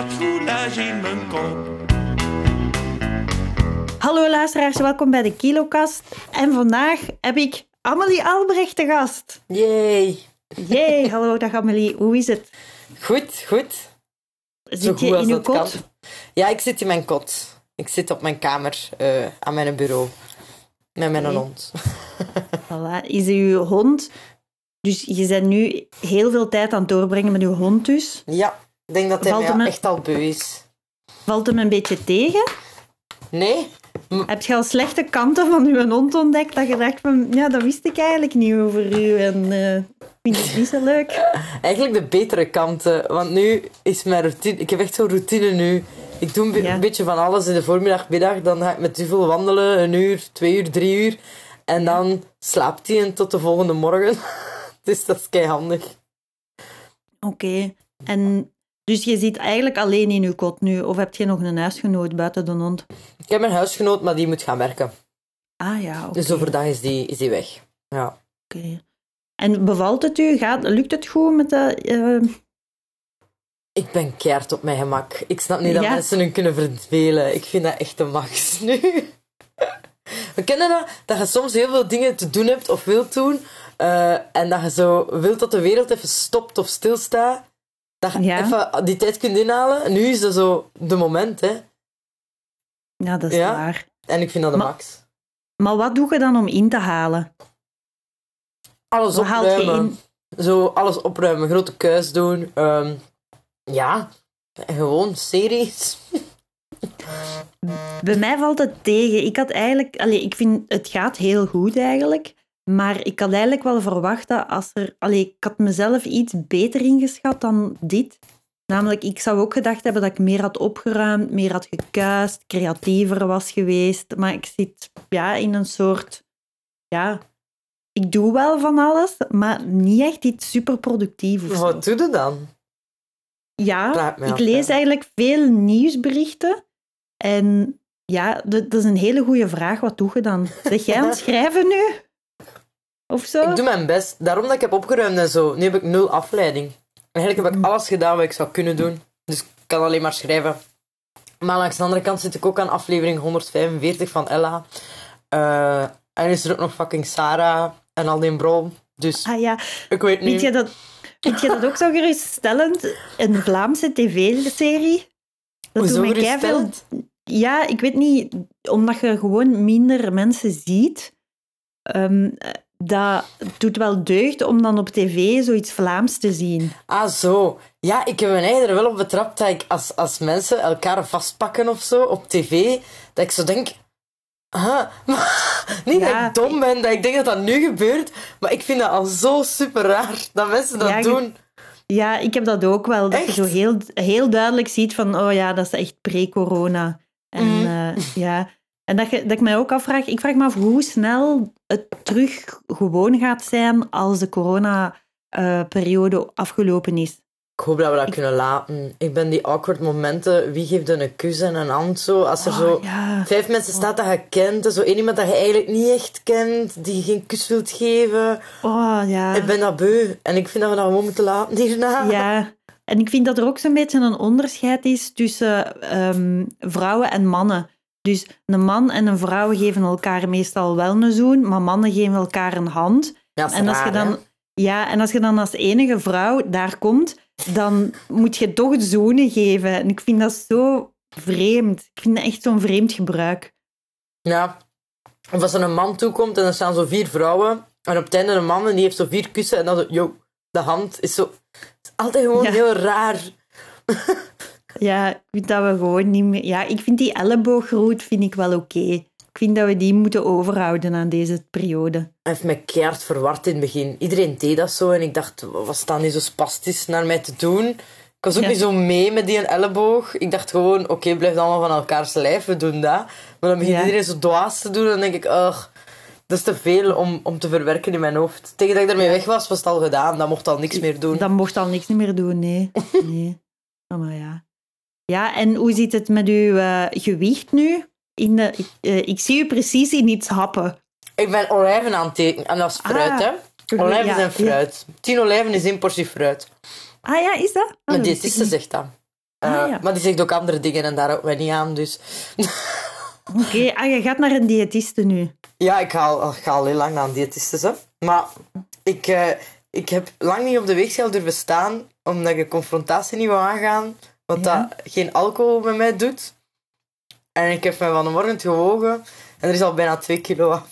wat soulagé mijn kop. Hallo luisteraars, welkom bij de Kilokast. En vandaag heb ik Amelie Albrecht te gast. Yay. Jee, hallo, dag Amelie. Hoe is het? Goed, goed. Zo Zit goed je in uw dat kan. kot? Ja, ik zit in mijn kot. Ik zit op mijn kamer eh, aan mijn bureau. Met mijn hond. Voilà. Is uw hond... Dus je bent nu heel veel tijd aan het doorbrengen met uw hond dus. Ja, ik denk dat hij Valt mij hem- echt al beu is. Valt hem een beetje tegen? Nee? Heb je al slechte kanten van uw hond ontdekt? Dat je dacht van, ja, dat wist ik eigenlijk niet over u. En ik vind het niet zo leuk. Eigenlijk de betere kanten. Want nu is mijn routine... Ik heb echt zo'n routine nu. Ik doe een, be- Ja. een beetje van alles in de voormiddag, middag. Dan ga ik met Duvel wandelen. Een uur, twee uur, drie uur. En dan slaapt hij tot de volgende morgen. dus dat is kei handig. Oké. En dus je zit eigenlijk alleen in uw kot nu? Of heb je nog een huisgenoot buiten de hond? Ik heb een huisgenoot, maar die moet gaan werken. Ah ja. Dus overdag is die, is die weg. Ja. Oké. En bevalt het u? Gaat, lukt het goed met de... eh, Ik ben keihard op mijn gemak. Ik snap niet dat Ja. mensen hun kunnen verdwelen. Ik vind dat echt de max nu. We kennen dat, dat je soms heel veel dingen te doen hebt of wilt doen. eh, en dat je zo wilt dat de wereld even stopt of stilstaat. Dat je Ja. even die tijd kunt inhalen. En nu is dat zo de moment, hè. Ja, dat is Ja. waar. En ik vind dat de Maar- max. Maar wat doe je dan om in te halen? Alles Wat opruimen. Zo alles opruimen. Grote kuis doen. ehm, ja. Gewoon series. Bij mij valt het tegen. Ik had eigenlijk... Allee, ik vind het gaat heel goed eigenlijk. Maar ik had eigenlijk wel verwacht dat als er... Allee, ik had mezelf iets beter ingeschat dan dit. Namelijk, ik zou ook gedacht hebben dat ik meer had opgeruimd, meer had gekuist, creatiever was geweest. Maar ik zit ja, in een soort... Ja, ik doe wel van alles, maar niet echt iets superproductief of zo. Wat doe je dan? Ja, ik af, lees ja. eigenlijk veel nieuwsberichten. En ja, dat, dat is een hele goede vraag. Wat doe je dan? Zeg jij aan het schrijven nu? Of zo? Ik doe mijn best. Daarom dat ik heb opgeruimd en zo. Nu heb ik nul afleiding. Eigenlijk heb ik alles gedaan wat ik zou kunnen doen. Dus ik kan alleen maar schrijven. Maar langs de andere kant zit ik ook aan aflevering 145 van Ella. Eh, en is er ook nog fucking Sarah en al die bron. Dus Ah ja, ik weet vind je, niet. dat, vind je dat ook zo geruststellend? Een Vlaamse tv-serie? Dat Hoezo doet mij? Ja, ik weet niet, omdat je gewoon minder mensen ziet. ehm, dat doet wel deugd om dan op tv zoiets Vlaams te zien. Ah, zo. Ja, ik heb me eigen er wel op betrapt dat ik als, als mensen elkaar vastpakken of zo op tv, dat ik zo denk... Huh? Niet Ja, dat ik dom ben, dat ik denk dat dat nu gebeurt, maar ik vind dat al zo super raar dat mensen dat Ja, doen. Ja, ik heb dat ook wel. Dat je zo heel, heel duidelijk ziet van, oh ja, dat is echt pre-corona. En Mhm. eh, ja, en dat, je, dat ik mij ook afvraag, ik vraag me af hoe snel het terug gewoon gaat zijn als de corona-periode afgelopen is. Ik hoop dat we dat kunnen laten. Ik ben die awkward momenten, wie geeft een kus en een hand zo, als er Oh, zo ja. vijf mensen staat dat je kent, en zo één iemand dat je eigenlijk niet echt kent, die je geen kus wilt geven. Oh ja. Ik ben dat beu en ik vind dat we dat gewoon moeten laten hierna. Ja, en ik vind dat er ook zo'n beetje een onderscheid is tussen ehm, vrouwen en mannen. Dus een man en een vrouw geven elkaar meestal wel een zoen, maar mannen geven elkaar een hand. Ja, dat En als, je dan, hè? ja, en als je dan als enige vrouw daar komt, dan moet je toch zoenen geven. En ik vind dat zo vreemd. Ik vind dat echt zo'n vreemd gebruik. Ja. Of als er een man toekomt en er staan zo vier vrouwen. En op het einde een man en die heeft zo vier kussen. En dan zo, yo, de hand is zo... Het is altijd gewoon Ja. heel raar. Ja, ik vind dat we gewoon niet meer... Ja, ik vind die ellebooggroet vind ik wel oké. Ik vind dat we die moeten overhouden aan deze periode. Hij heeft me keihard verward in het begin. Iedereen deed dat zo. En ik dacht, wat staan die zo spastisch naar mij te doen? Ik was ook Ja. niet zo mee met die elleboog. Ik dacht gewoon, oké, blijf allemaal van elkaars lijf. We doen dat. Maar dan begint Ja. iedereen zo dwaas te doen. En dan denk ik, ugh, dat is te veel om, om te verwerken in mijn hoofd. Tegen dat ik ermee weg was, was het al gedaan. Dan mocht al niks meer doen. Dan mocht al niks meer doen, nee. nee. Oh, maar ja. Ja, en hoe zit het met uw eh, gewicht nu? In de, ik, eh, ik zie u precies in iets happen. Ik ben olijven aan het tekenen. En dat is fruit, Ah. hè. Olijven Ja, zijn fruit. Tien olijven is één portie fruit. Ah ja, is dat? Oh, Maar dat dit wist is ik ze niet. zegt dat. Eh, Ah, ja. Maar die zegt ook andere dingen en daar houdt mij niet aan. Dus Oké, ah, je gaat naar een diëtiste nu. ja, ik ga al, ik ga al heel lang naar een diëtiste. Hè. Maar ik, eh, ik heb lang niet op de weegschaal durven staan, omdat ik de confrontatie niet wou aangaan. Wat Ja. dat geen alcohol met mij doet. En ik heb mij van de morgen gewogen en er is al bijna 2 kilo af.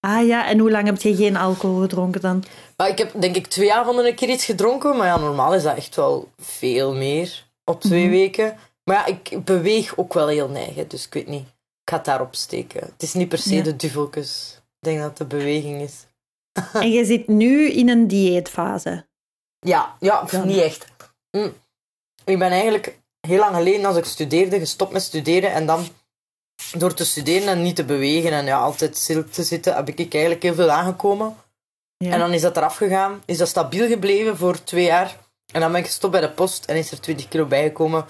Ah ja, en hoe lang heb je geen alcohol gedronken dan? Maar ik heb denk ik twee avonden een keer iets gedronken. Maar ja, normaal is dat echt wel veel meer op twee Mhm. weken. Maar ja, ik beweeg ook wel heel neig. Dus ik weet niet. Ik ga het daarop steken. Het is niet per se Ja. de duveltjes. Ik denk dat het de beweging is. En je zit nu in een dieetfase. Ja, ja niet echt. Hm. Ik ben eigenlijk heel lang geleden, als ik studeerde, gestopt met studeren. En dan, door te studeren en niet te bewegen en ja, altijd stil te zitten, heb ik eigenlijk heel veel aangekomen. Ja. En dan is dat eraf gegaan. Is dat stabiel gebleven voor twee jaar. En dan ben ik gestopt bij de post en is er 20 kilo bijgekomen.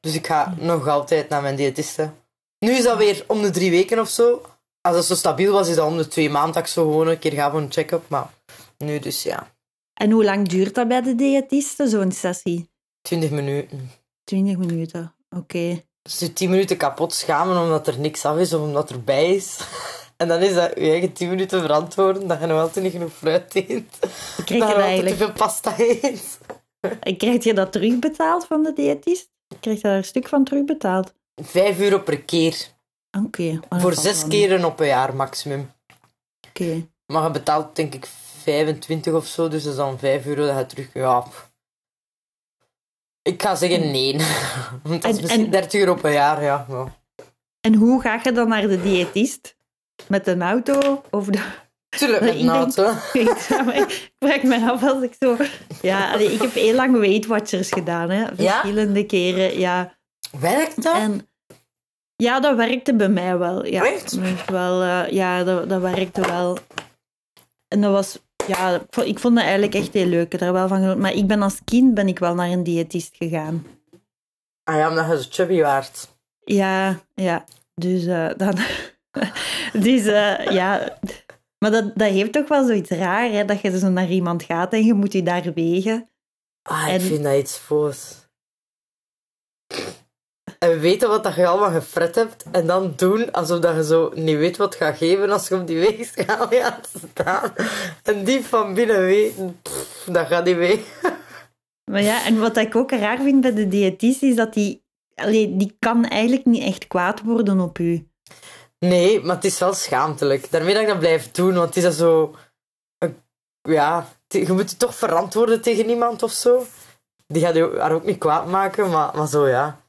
Dus ik ga nog altijd naar mijn diëtiste. Nu is dat weer om de drie weken of zo. Als het zo stabiel was, is dat om de twee maanden dat ik zo gewoon een keer ga voor een check-up. Maar nu dus ja, En hoe lang duurt dat bij de diëtiste, zo'n sessie? 20 minuten. 20 minuten. Oké. Dus je 10 minuten kapot schamen omdat er niks af is of omdat er bij is. En dan is dat je eigen 10 minuten verantwoorden dat je nog altijd niet genoeg fruit eet. Krijg Dat je, altijd te eigenlijk, veel pasta eet. krijg je dat terugbetaald van de diëtist? Krijg je daar een stuk van terugbetaald? 5 euro per keer. Oké. dat Voor zes keren op een jaar maximum. Oké. Maar je betaalt denk ik 25 of zo, dus dat is dan 5 euro dat je terug... Ja. Ik ga zeggen nee. Want dat is En- misschien en- 30 euro per jaar, ja. ja. En hoe ga je dan naar de diëtist? Met een auto? Of de... Tuurlijk, met een auto. Ik vraag me af als ik zo... Ja, allee, ik heb heel lang Weight Watchers gedaan, hè. Verschillende keren, ja. Werkt dat? En ja, dat werkte bij mij wel. Ja, Echt? Wel, eh, ja dat, dat werkte wel. En dat was... Ja, ik vond, dat eigenlijk echt heel leuk. Ik er wel van genoten. Maar ik ben als kind ben ik wel naar een diëtist gegaan. Ah ja, omdat je zo chubby waart. Ja, ja. Dus eh, dan... dus eh, ja... Maar dat, dat heeft toch wel zoiets raar, hè? Dat je zo naar iemand gaat en je moet je daar wegen. Ah, ik En- vind dat iets voos. En weten wat dat je allemaal gefret hebt en dan doen alsof dat je zo niet weet wat gaat geven als je op die weegschaal gaat staan. En diep van binnen weten, pff, dat gaat niet mee. Maar ja, en wat ik ook raar vind bij de diëtist, is dat die... Allee, die kan eigenlijk niet echt kwaad worden op u. Nee, maar het is wel schaamtelijk. Daarmee dat ik dat blijf doen, want het is dat zo... Ja, je moet je toch verantwoorden tegen iemand of zo. Die gaat je haar ook niet kwaad maken, maar, maar zo ja.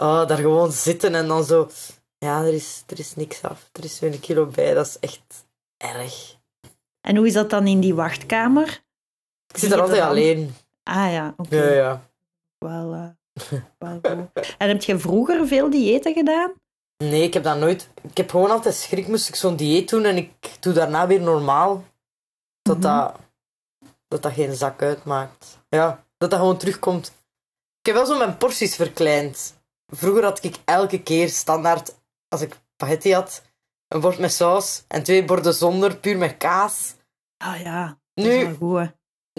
Oh, daar gewoon zitten en dan zo... Ja, er is, er is niks af. Er is weer een kilo bij. Dat is echt erg. En hoe is dat dan in die wachtkamer? Ik zit er altijd alleen. Ah ja, oké. Ja, ja. Wel, eh, wel goed. En heb je vroeger veel diëten gedaan? Nee, ik heb dat nooit... Ik heb gewoon altijd schrik, moest ik zo'n dieet doen en ik doe daarna weer normaal. Dat, Mhm. dat, dat dat geen zak uitmaakt. Ja, dat dat gewoon terugkomt. Ik heb wel zo mijn porties verkleind. Vroeger had ik elke keer standaard, als ik spaghetti had, een bord met saus en twee borden zonder, puur met kaas. Ah ja, dat is Nu, wel goed. hè.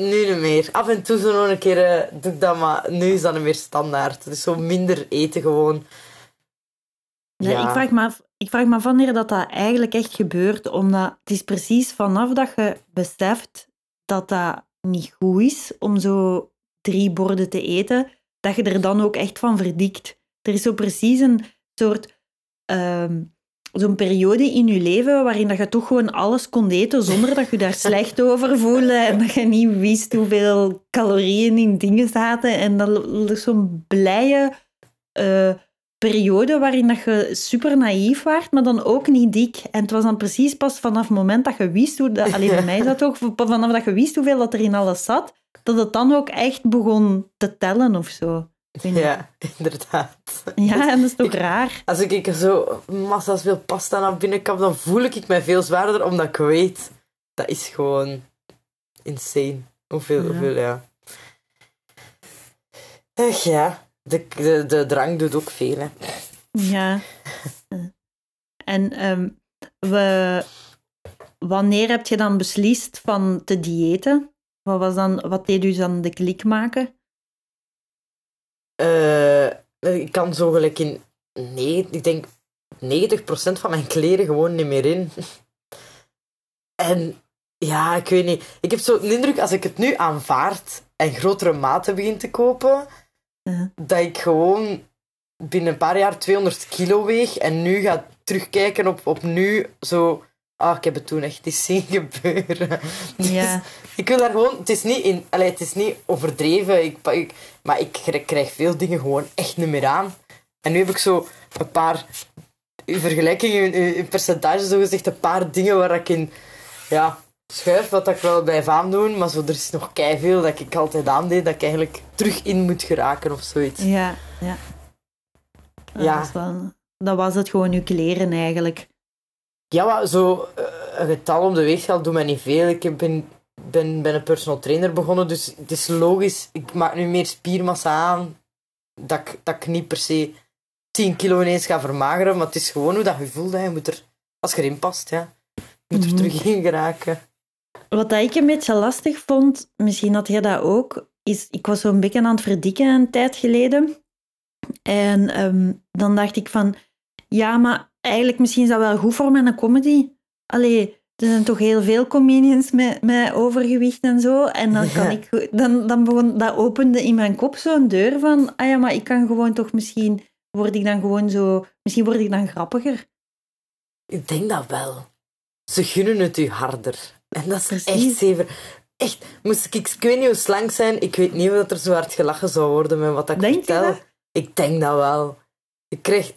nu niet meer. Af en toe zo nog een keer eh, doe ik dat, maar nu is dat niet meer standaard. Dus zo minder eten gewoon. Nee, Ja. ik, vraag me af, ik vraag me af wanneer dat, dat eigenlijk echt gebeurt, omdat het is precies vanaf dat je beseft dat dat niet goed is om zo drie borden te eten, dat je er dan ook echt van verdikt. Er is zo precies een soort... ehm, Zo'n periode in je leven waarin dat je toch gewoon alles kon eten zonder dat je daar slecht over voelde en dat je niet wist hoeveel calorieën in dingen zaten. En dat zo'n blije eh, periode waarin dat je super naïef waart, maar dan ook niet dik. En het was dan precies pas vanaf het moment dat je wist hoe... Dat, alleen bij mij is dat ook, vanaf dat je wist hoeveel dat er in alles zat, dat het dan ook echt begon te tellen of zo. Ik niet. Ja, inderdaad. Ja, en dat is toch raar? Als ik er zo massa's veel pasta naar binnen kap, dan voel ik mij veel zwaarder, omdat ik weet, dat is gewoon insane. Hoeveel, Ja. hoeveel, ja. Ech ja, de, de, de drang doet ook veel, hè. Ja. En ehm, we, wanneer heb je dan beslist van te diëten? Wat, was dan, wat deed u dan de klik maken? Eh, ik kan zo gelijk in... Nee, ik denk 90% van mijn kleren gewoon niet meer in. En ja, ik weet niet. Ik heb zo de indruk, als ik het nu aanvaard en grotere maten begin te kopen, Uh, dat ik gewoon binnen een paar jaar 200 kilo weeg en nu ga terugkijken op, op nu zo... Ah, ik heb het toen echt eens zien gebeuren. Dus ja. ik wil daar gewoon... Het is niet, in, allee, het is niet overdreven, ik, ik, maar ik krijg- veel dingen gewoon echt niet meer aan. En nu heb ik zo een paar... In vergelijking, in, in- in percentage zo gezegd, een paar dingen waar ik in... Ja, schuif, wat ik wel blijf aandoen, maar zo, er is nog veel dat ik altijd aandeed, dat ik eigenlijk terug in moet geraken of zoiets. Ja, ja. Ja. Dat, wel- dat was het gewoon uw kleren eigenlijk. Ja, maar zo eh, een getal om de weegschaal doet mij niet veel. Ik ben, ben, ben een personal trainer begonnen, dus het is logisch. Ik maak nu meer spiermassa aan. Dat ik, dat ik niet per se 10 kilo ineens ga vermageren, maar het is gewoon hoe dat je voelt. Hè. Je moet er, als je erin past, ja. Je moet er Mhm. terug in geraken. Wat dat ik een beetje lastig vond, misschien had jij dat ook, is ik was zo'n beetje aan het verdikken een tijd geleden. En ehm, dan dacht ik van, ja, maar eigenlijk misschien is dat wel goed voor mijn comedy. Allee, er zijn toch heel veel comedians met, met overgewicht en zo. En dan kan Ja. ik, dan, dan begon, dat opende in mijn kop zo'n deur van, ah ja, maar ik kan gewoon toch misschien, word ik dan gewoon zo, misschien word ik dan grappiger. Ik denk dat wel. Ze gunnen het u harder. En dat is Precies. echt zever. Echt, moest ik, ik weet niet hoe slank zijn, ik weet niet of er zo hard gelachen zou worden met wat ik Denk je vertel. dat? Ik denk dat wel. Ik krijg...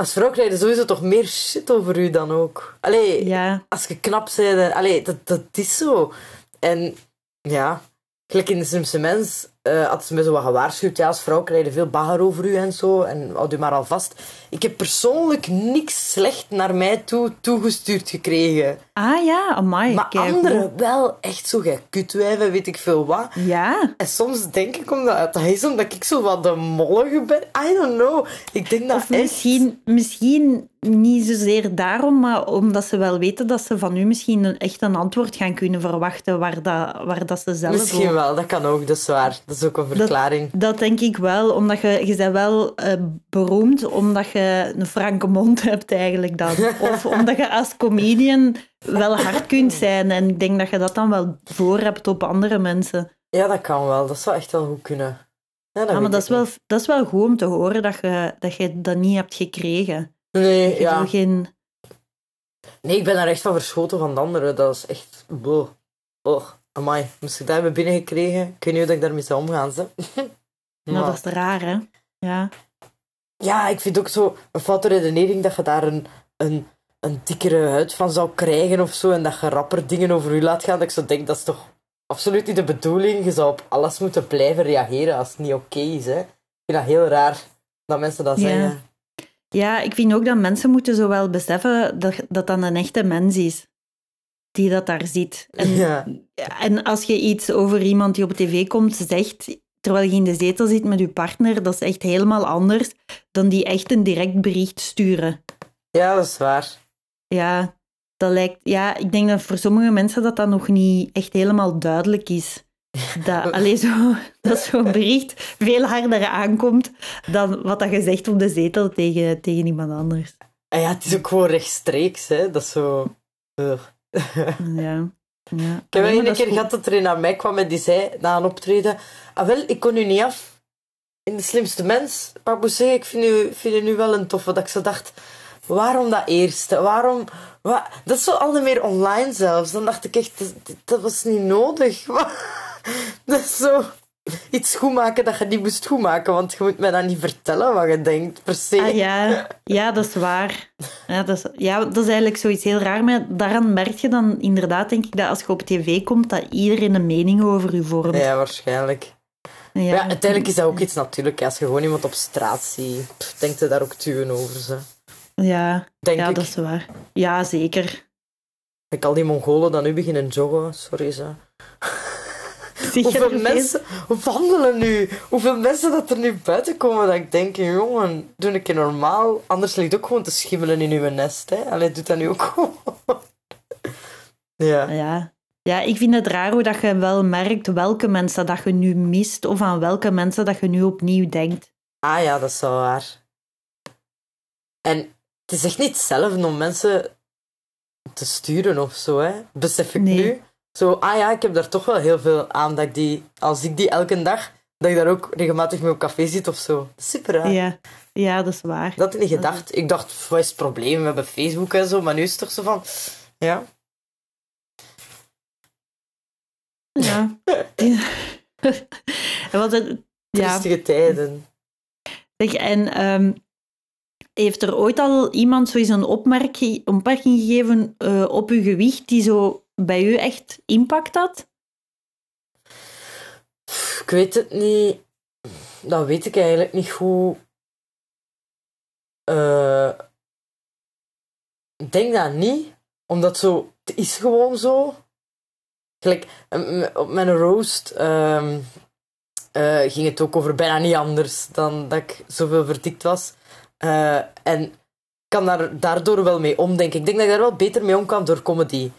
Als vrouw krijg je sowieso toch meer shit over u dan ook. Allee, Ja, als je knap bent, allee, dat, dat is zo. En ja, gelijk in de slimste mens eh had ze me zo wat gewaarschuwd. Ja, als vrouw krijg je veel bagger over u en zo. En houd u maar al vast. Ik heb persoonlijk niks slecht naar mij toe toegestuurd gekregen. ah ja, amai. maar anderen wel. Echt zo, jij kutwijven, weet ik veel wat. Ja, En soms denk ik omdat, dat is omdat ik zo wat de mollige ben. I don't know. Ik denk dat Of echt... misschien, misschien niet zozeer daarom, maar omdat ze wel weten dat ze van u misschien een, echt een antwoord gaan kunnen verwachten waar, dat, waar dat ze zelf Misschien ook- wel, dat kan ook, dat is waar. Dat is ook een verklaring. Dat denk ik wel, omdat je, je bent wel eh, beroemd omdat je een franke mond hebt eigenlijk dan. Of omdat je als comedian wel hard kunt zijn en ik denk dat je dat dan wel voor hebt op andere mensen. Ja, dat kan wel. Dat zou echt wel goed kunnen. Ja, dat Ja, maar dat is, wel, dat is wel goed om te horen dat je dat, je dat niet hebt gekregen. Nee, Je ja. geen... nee, ik ben daar echt van verschoten van de anderen. Dat is echt... Boh. Oh, amai. Moest ik dat hebben binnengekregen? Ik weet niet hoe ik daarmee zou omgaan. Ze. Nou, dat is raar, hè? Ja. Ja, ik vind ook zo een foute redenering dat je daar een, een, een dikkere huid van zou krijgen of zo. En dat je rapper dingen over je laat gaan. Dat ik zo denk, dat is toch absoluut niet de bedoeling. Je zou op alles moeten blijven reageren als het niet oké is. Hè. Ik vind dat heel raar dat mensen dat Ja. zeggen. Ja, ik vind ook dat mensen moeten zo wel beseffen dat dat dan een echte mens is die dat daar ziet. En, Ja. en als je iets over iemand die op tv komt zegt, terwijl je in de zetel zit met je partner, dat is echt helemaal anders dan die echt een direct bericht sturen. ja, dat is waar. Ja, dat lijkt, ja, ik denk dat voor sommige mensen dat dat nog niet echt helemaal duidelijk is. Dat, allee, zo, dat zo'n bericht veel harder aankomt dan wat dat je zegt op de zetel tegen, tegen iemand anders. En ja, het is ook gewoon rechtstreeks, hè. Dat is zo... Ja. ja. Ik heb dat is keer gehad dat er een naar mij kwam en die zei, na een optreden... Ah, wel, ik kon u niet af. In de slimste mens. Maar ik moet zeggen, ik vind u, vind u nu wel een toffe. Dat ik zo dacht, waarom dat eerste? Waarom... Wat? Dat is zo al meer online zelfs. Dan dacht ik echt, dat, dat was niet nodig. dat is zo... Iets goed maken dat je niet moest goed maken, want je moet mij dan niet vertellen wat je denkt, per se. Ah, ja. ja, dat is waar. Ja dat is, ja, dat is eigenlijk zoiets heel raar. Maar daaraan merk je dan inderdaad, denk ik, dat als je op tv komt, dat iedereen een mening over je vormt. Ja, waarschijnlijk. Ja. Ja, uiteindelijk is dat ook iets natuurlijk. Als je gewoon iemand op straat ziet, pff, denkt je daar ook tuwen over. Ze. Ja, Denk ja ik. dat is waar. Ja, zeker. Ik al die Mongolen dan nu beginnen joggen, sorry ze. Je Hoeveel mensen wandelen nu? Hoeveel mensen dat er nu buiten komen dat ik denk, jongen, doe een keer normaal. Anders ligt ook gewoon te schimmelen in uw nest. Hè? Allee, doet dat nu ook gewoon. ja. Ja. ja, ik vind het raar hoe dat je wel merkt welke mensen dat je nu mist of aan welke mensen dat je nu opnieuw denkt. Ah ja, dat is wel waar. En het is echt niet hetzelfde om mensen te sturen of zo, hè. Besef ik Nee. nu. Zo, ah ja, ik heb daar toch wel heel veel aan dat ik die... Als ik die elke dag... Dat ik daar ook regelmatig mee op café zit of zo. Super raar. Ja. ja, dat is waar. Dat had ik niet gedacht. Ik dacht, wat is het probleem? We hebben Facebook en zo. Maar nu is het toch zo van... Ja. Ja. Wat het, ja. Tijden. Zeg, en ehm, heeft er ooit al iemand zoiets een opmerking, opmerking gegeven eh, op uw gewicht die zo bij u echt impact? Pff, Ik weet het niet. Dat weet ik eigenlijk niet goed. Eh, ik denk dat niet, omdat zo, het is gewoon zo. Gelijk, op mijn roast ehm, eh, ging het ook over bijna niet anders dan dat ik zoveel verdikt was. Eh, en kan daar daardoor wel mee om, denk ik. Ik denk dat ik daar wel beter mee om kan door comedy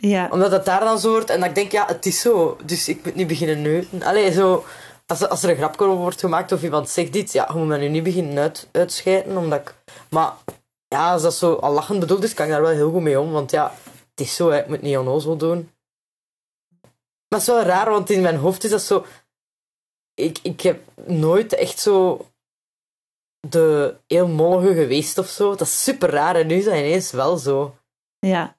Ja, omdat het daar dan zo wordt en dat ik denk, ja, het is zo. Dus ik moet niet beginnen neuten. Allee, zo... Als, er- als er een grapje over wordt gemaakt of iemand zegt iets, ja, je moet me nu niet beginnen uit, uitscheiden, omdat ik... Maar ja, als dat zo al lachend bedoeld is, kan ik daar wel heel goed mee om. Want ja, het is zo, hè. ik moet niet onnozel doen. Maar het is wel raar, want in mijn hoofd is dat zo... Ik, ik heb nooit echt zo de heel mollige geweest of zo. Dat is super raar en nu is dat ineens wel zo. ja.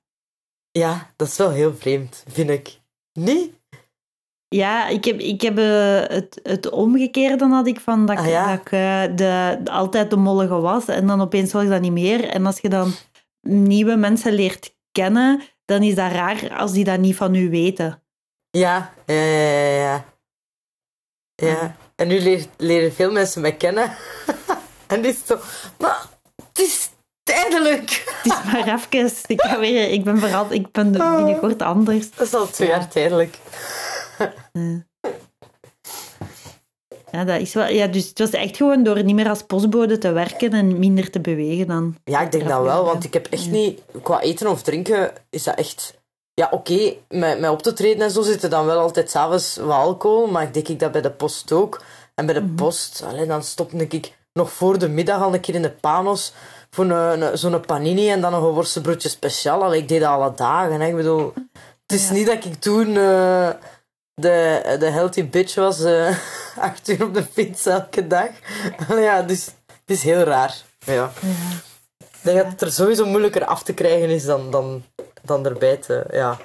Ja, dat is wel heel vreemd, vind ik. Niet? Ja, ik heb, ik heb eh, het, het omgekeerde had ik van dat ik, Ah, ja? dat ik eh, de, de- altijd de mollige was en dan opeens was ik dat niet meer. En als je dan nieuwe mensen leert kennen, dan is dat raar als die dat niet van u weten. Ja, ja, ja, ja. ja. Ja. Ah. En nu leer- leren veel mensen mij kennen. en dit is zo... Maar het is tijdelijk. Het is maar even. Ik, ga weer, ik ben vooral, ik ben binnenkort anders. Dat is al twee Ja. jaar tijdelijk. Ja, dat is wel, ja, dus het was echt gewoon door niet meer als postbode te werken en minder te bewegen dan. Ja, ik denk dat wel, want ik heb echt niet... Qua eten of drinken is dat echt... Ja, oké, met, met op te treden en zo zit er dan wel altijd s'avonds wat alcohol, maar ik denk ik dat bij de post ook. En bij de post, allee, dan stopte ik nog voor de middag al een keer in de panos voor een, een- zo'n panini en dan nog een worstenbroodje speciaal. Allee, ik deed dat alle dagen, hè. ik bedoel... Het is Ja. niet dat ik toen eh, de, de healthy bitch was, eh, acht uur op de fiets elke dag. Allee, ja, dus het is heel raar. Ja. Ik denk dat het er sowieso moeilijker af te krijgen is dan, dan, dan erbij te... Ja.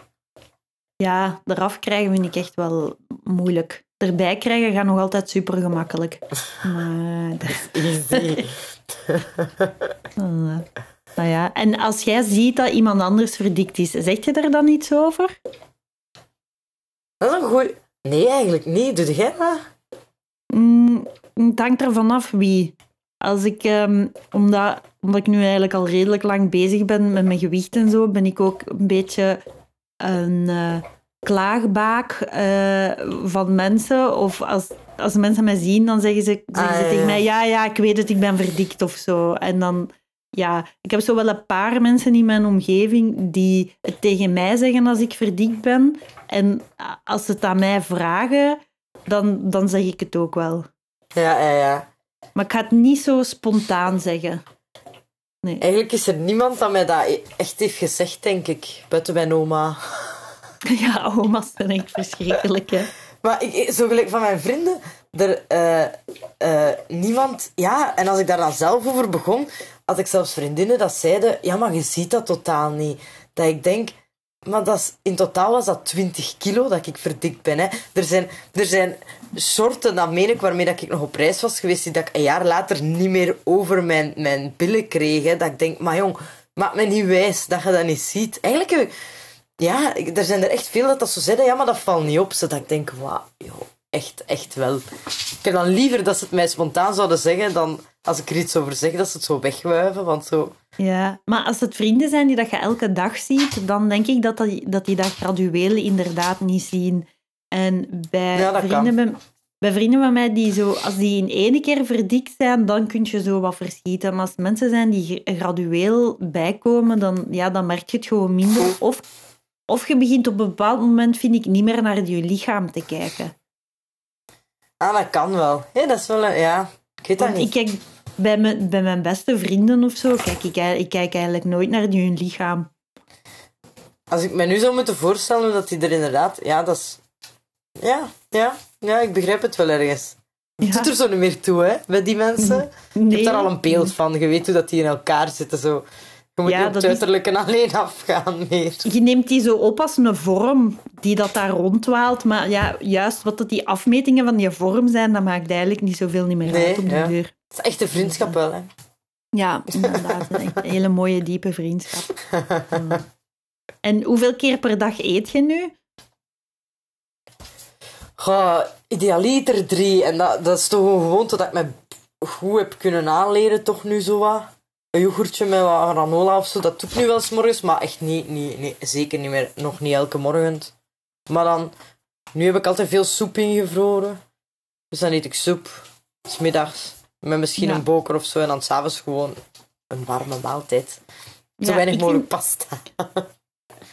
Ja, eraf krijgen vind ik echt wel moeilijk. Erbij krijgen gaat nog altijd super gemakkelijk. Maar, Easy. nou ja. En als jij ziet dat iemand anders verdikt is, zeg je er dan iets over? Dat is een goeie... Nee, eigenlijk niet. Doe jij dat? Mm, het hangt er vanaf wie. Als ik, ehm, omdat, omdat ik nu eigenlijk al redelijk lang bezig ben met mijn gewicht en zo, ben ik ook een beetje een eh, klaagbaak eh, van mensen. Of als, als mensen mij zien, dan zeggen ze, zeggen Ah, ze tegen ja. mij, ja, ja, ik weet het, ik ben verdikt of zo. En dan, ja, ik heb zo wel een paar mensen in mijn omgeving die het tegen mij zeggen als ik verdikt ben. En als ze het aan mij vragen, dan, dan zeg ik het ook wel. Ja, ja, ja. Maar ik ga het niet zo spontaan zeggen. Nee. Eigenlijk is er niemand dat mij dat echt heeft gezegd, denk ik. Buiten mijn oma. Ja, oma's zijn echt verschrikkelijk, hè. Maar ik, zo gelijk van mijn vrienden, er, eh, eh, niemand... Ja, en als ik daar dan zelf over begon, had ik zelfs vriendinnen dat zeiden, ja, maar je ziet dat totaal niet. Dat ik denk, maar dat is, in totaal was dat 20 kilo dat ik verdikt ben. Hè. Er, zijn, er zijn soorten, dat meen ik, waarmee dat ik nog op reis was geweest, die dat ik een jaar later niet meer over mijn, mijn billen kreeg. Hè. Dat ik denk, maar jong, maak me niet wijs dat je dat niet ziet. Eigenlijk ja, er zijn er echt veel dat dat zo zeiden, ja, maar dat valt niet op. Zodat ik denk, wauw, joh, echt, echt wel. Ik heb dan liever dat ze het mij spontaan zouden zeggen, dan als ik er iets over zeg, dat ze het zo wegwuiven. Want zo... Ja, maar als het vrienden zijn die dat je elke dag ziet, dan denk ik dat, dat, dat die dat gradueel inderdaad niet zien. En bij, Ja, vrienden, kan. bij, bij vrienden van mij, die zo, als die in één keer verdikt zijn, dan kun je zo wat verschieten. Maar als het mensen zijn die gra- gradueel bijkomen, dan, ja, dan merk je het gewoon minder. Of, of je begint op een bepaald moment, vind ik, niet meer naar je lichaam te kijken. Ah, dat kan wel. Hé, dat is wel een, ja. Ik weet dat Want ik niet. kijk bij mijn, bij mijn beste vrienden of zo, kijk ik, ik kijk eigenlijk nooit naar hun lichaam. Als ik me nu zou moeten voorstellen dat die er inderdaad... Ja, dat is... Ja, ja, ja, ik begrijp het wel ergens. Het Ja. doet er zo niet meer toe, hè, bij die mensen. Je Nee. hebt daar al een beeld van. Je weet hoe dat die in elkaar zitten, zo. Je moet Ja, niet op is- uiterlijke alleen afgaan meer. Je neemt die zo op als een vorm die dat daar rondwaalt. Maar ja, juist wat dat die afmetingen van die vorm zijn, dat maakt eigenlijk niet zoveel niet meer Nee, uit op de ja. deur. Het is echt een vriendschap wel, hè. Ja, inderdaad. Een echt een hele mooie, diepe vriendschap. Ja. En hoeveel keer per dag eet je nu? Goh, idealiter drie. En dat, dat is toch een gewoonte dat ik me goed heb kunnen aanleren, toch nu zo wat. Een yoghurtje met wat granola of zo, dat doe ik nu wel s morgens, maar echt niet, niet, niet, zeker niet meer, nog niet elke morgen. Maar dan, nu heb ik altijd veel soep ingevroren. Dus dan eet ik soep, smiddags, met misschien Ja. een boker of zo, en dan s'avonds gewoon een warme maaltijd. Zo Ja, weinig mogelijk vind- pasta.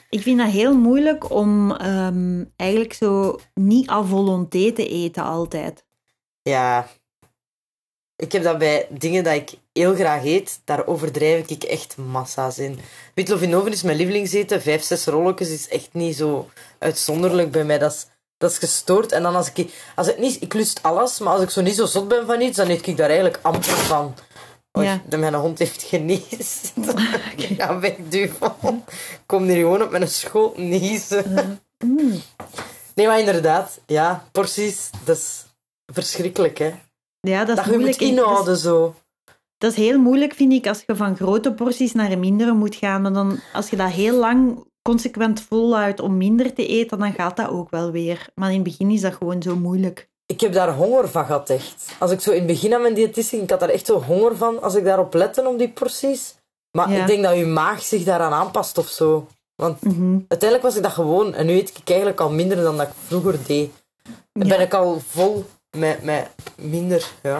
Ik vind dat heel moeilijk om ehm, eigenlijk zo niet à volonté te eten altijd. Ja. Ik heb dat bij dingen dat ik heel graag eet, daar overdrijf ik echt massa's in. Witlof in oven is mijn lievelingseten. Vijf, zes rolletjes is echt niet zo uitzonderlijk bij mij. Dat is, dat is gestoord. En dan als ik... Als ik, niet, ik lust alles, maar als ik zo niet zo zot ben van iets, dan eet ik daar eigenlijk amper van. Oei, Ja. de, mijn hond heeft geniezen. Ik ga wegduwen. Kom hier gewoon op mijn schoot niezen. Mm. Nee, maar inderdaad. Ja, porties, dat is verschrikkelijk, hè. Ja, dat is Dat je moet moeilijk. En inhouden, zo. Dat is heel moeilijk, vind ik, als je van grote porties naar mindere moet gaan. Maar dan, als je dat heel lang consequent volhoudt om minder te eten, dan gaat dat ook wel weer. Maar in het begin is dat gewoon zo moeilijk. Ik heb daar honger van gehad, echt. Als ik zo in het begin aan mijn diëtist ging, ik had daar echt zo honger van, als ik daarop lette, op die porties. Maar Ja. ik denk dat je maag zich daaraan aanpast of zo. Want Mhm. uiteindelijk was ik dat gewoon. En nu eet ik eigenlijk al minder dan dat ik vroeger deed. Dan Ja. ben ik al vol met, met minder, ja.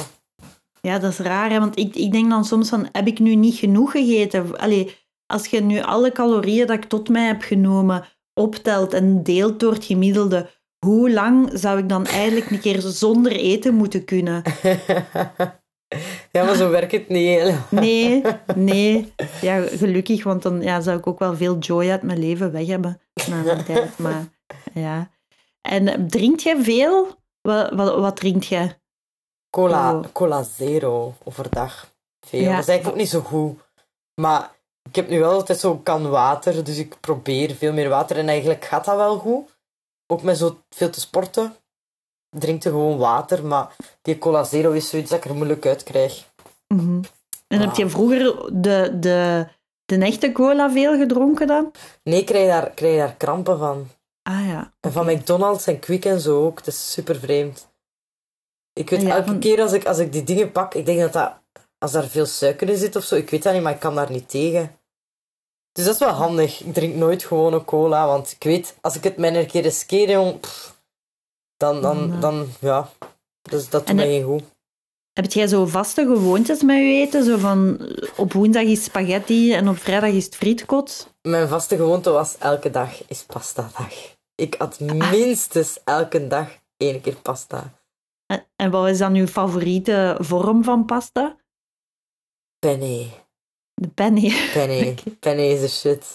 Ja, dat is raar, hè? want ik, ik denk dan soms van, heb ik nu niet genoeg gegeten? Allee, als je nu alle calorieën dat ik tot mij heb genomen optelt en deelt door het gemiddelde, hoe lang zou ik dan eigenlijk een keer zonder eten moeten kunnen? ja, maar zo werkt het niet. hè. Nee, nee. Ja, gelukkig, want dan ja, zou ik ook wel veel joy uit mijn leven weg hebben na een tijd. Maar ja. En drinkt jij veel? Wat, wat, wat drinkt jij? Cola, Oh. cola zero overdag. Veel. Ja. Dat is eigenlijk ook niet zo goed. Maar ik heb nu wel altijd zo'n kan water, dus ik probeer veel meer water. En eigenlijk gaat dat wel goed. Ook met zo veel te sporten. Drink je gewoon water, maar die cola zero is zoiets dat ik er moeilijk uit krijg. Mhm. En heb je vroeger de, de, de echte cola veel gedronken dan? Nee, ik krijg daar, krijg daar krampen van. Ah ja. En van McDonald's en Quick en zo ook. Het is super vreemd. Ik weet Ja, elke van- keer als ik, als ik die dingen pak, ik denk dat dat, als daar veel suiker in zit of zo, ik weet dat niet, maar ik kan daar niet tegen. Dus dat is wel handig. Ik drink nooit gewone cola, want ik weet, als ik het mij een keer riskeer, jong, pff, dan, dan, Ja. dan, ja, dus dat doet mij geen goed. Heb jij zo vaste gewoontes met je eten? Zo van eh, op woensdag is spaghetti en op vrijdag is het frietkot? Mijn vaste gewoonte was elke dag is pasta dag. Ik at Ah. minstens elke dag één keer pasta. En, en wat is dan uw favoriete vorm van pasta? Penne. De penne. Penny. Oké. Penny is de shit.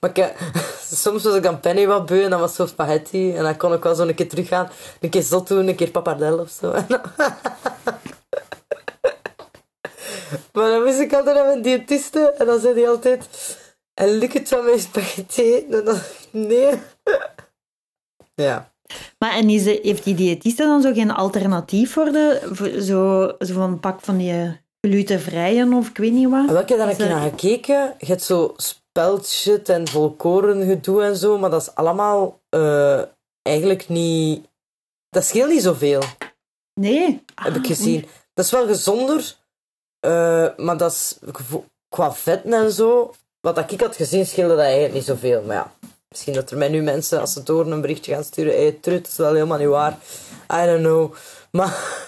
Maar ik, eh, soms was ik dan Penny wat beu en dan was het zo spaghetti. En dan kon ik wel zo een keer teruggaan. Een keer zot doen, een keer pappardelle of zo. Dan- maar dan wist ik altijd aan mijn diëtiste. En dan zei hij altijd... En lukt het van mijn spaghetti? Dan nee. Ja. Maar en is de, heeft die diëtiste dan zo geen alternatief voor de... Voor zo, zo van een pak van die glutenvrije of ik weet niet wat? En welke heb daar keer er- naar gekeken? Je hebt zo speldshit en volkoren gedoe en zo. Maar dat is allemaal eh, eigenlijk niet... Dat scheelt niet zoveel. Nee. heb ik Ah, gezien. Dat is wel gezonder, eh, maar dat is qua vetten en zo. Wat ik had gezien, scheelde dat eigenlijk niet zoveel. Maar ja, misschien dat er mij nu mensen, als ze horen, een berichtje gaan sturen. Hey, trut, dat is wel helemaal niet waar. I don't know. Maar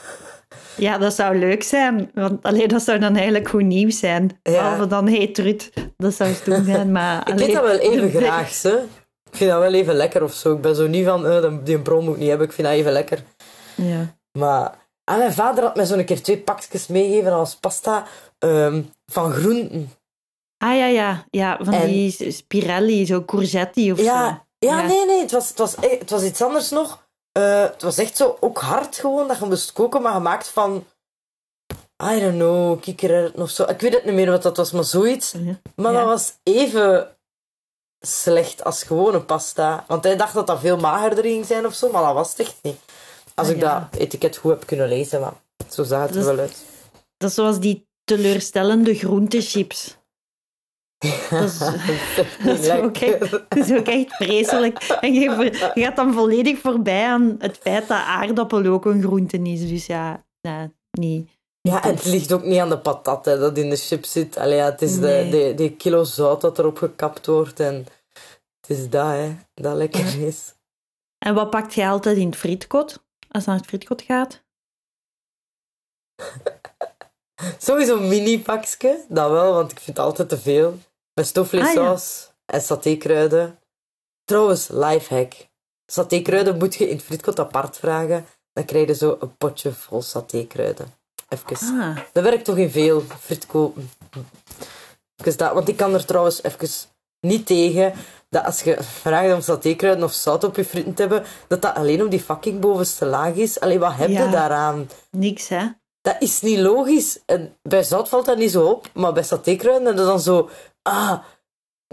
Ja, dat zou leuk zijn. Want allee, dat zou dan eigenlijk goed nieuws zijn. Ja. Behalve dan, hey, trut, dat zou stoem zijn. Maar, ik eet dat wel even graag, hè. Ik vind dat wel even lekker of zo. Ik ben zo niet van, eh, die bron moet ik niet hebben. Ik vind dat even lekker. Ja. Maar En mijn vader had mij zo'n keer twee pakjes meegegeven als pasta ehm, van groenten. Ah ja, ja. Ja, van En- die spirelli, zo courgetti of Ja, zo. ja, Ja. nee, nee. Het was, het, was, e- het was iets anders nog. Eh, het was echt zo ook hard gewoon dat je moest koken, maar gemaakt van. I don't know, kikkererwten of zo. Ik weet het niet meer wat dat was, maar zoiets. Ja. Maar Ja. dat was even slecht als gewone pasta. Want hij dacht dat dat veel magerder ging zijn of zo, maar dat was het echt niet. Als Ah, ik ja. dat etiket goed heb kunnen lezen, maar zo zag het Dat er is- wel uit. Dat is zoals die teleurstellende groentechips. Dat is, dat is ook echt, dat is ook echt vreselijk. En je, gaat dan volledig voorbij aan het feit dat aardappel ook een groente is. Dus ja, niet. Ja, en het ligt ook niet aan de patat hè, dat in de chips zit. Allee, ja, het is Nee. de, de, de kilo zout dat erop gekapt wordt. En het is dat, hè, dat lekker is. En wat pakt jij altijd in het frietkot? Als het naar het frietkot gaat? Sowieso een mini-pakje, dat wel, want ik vind het altijd te veel. Met stoofvleessaus en satékruiden. Trouwens, lifehack. Satékruiden moet je in het frietkot apart vragen. Dan krijg je zo een potje vol satékruiden. Even. Ah, Dat werkt toch in veel frietkopen. Even dat, want ik kan er trouwens even niet tegen dat als je vraagt om satékruiden of zout op je frieten te hebben, dat dat alleen op die fucking bovenste laag is. Allee, wat heb je Ja. daaraan? niks hè? Dat is niet logisch. En bij zout valt dat niet zo op, maar bij satékruiden hebben dan zo... Ah,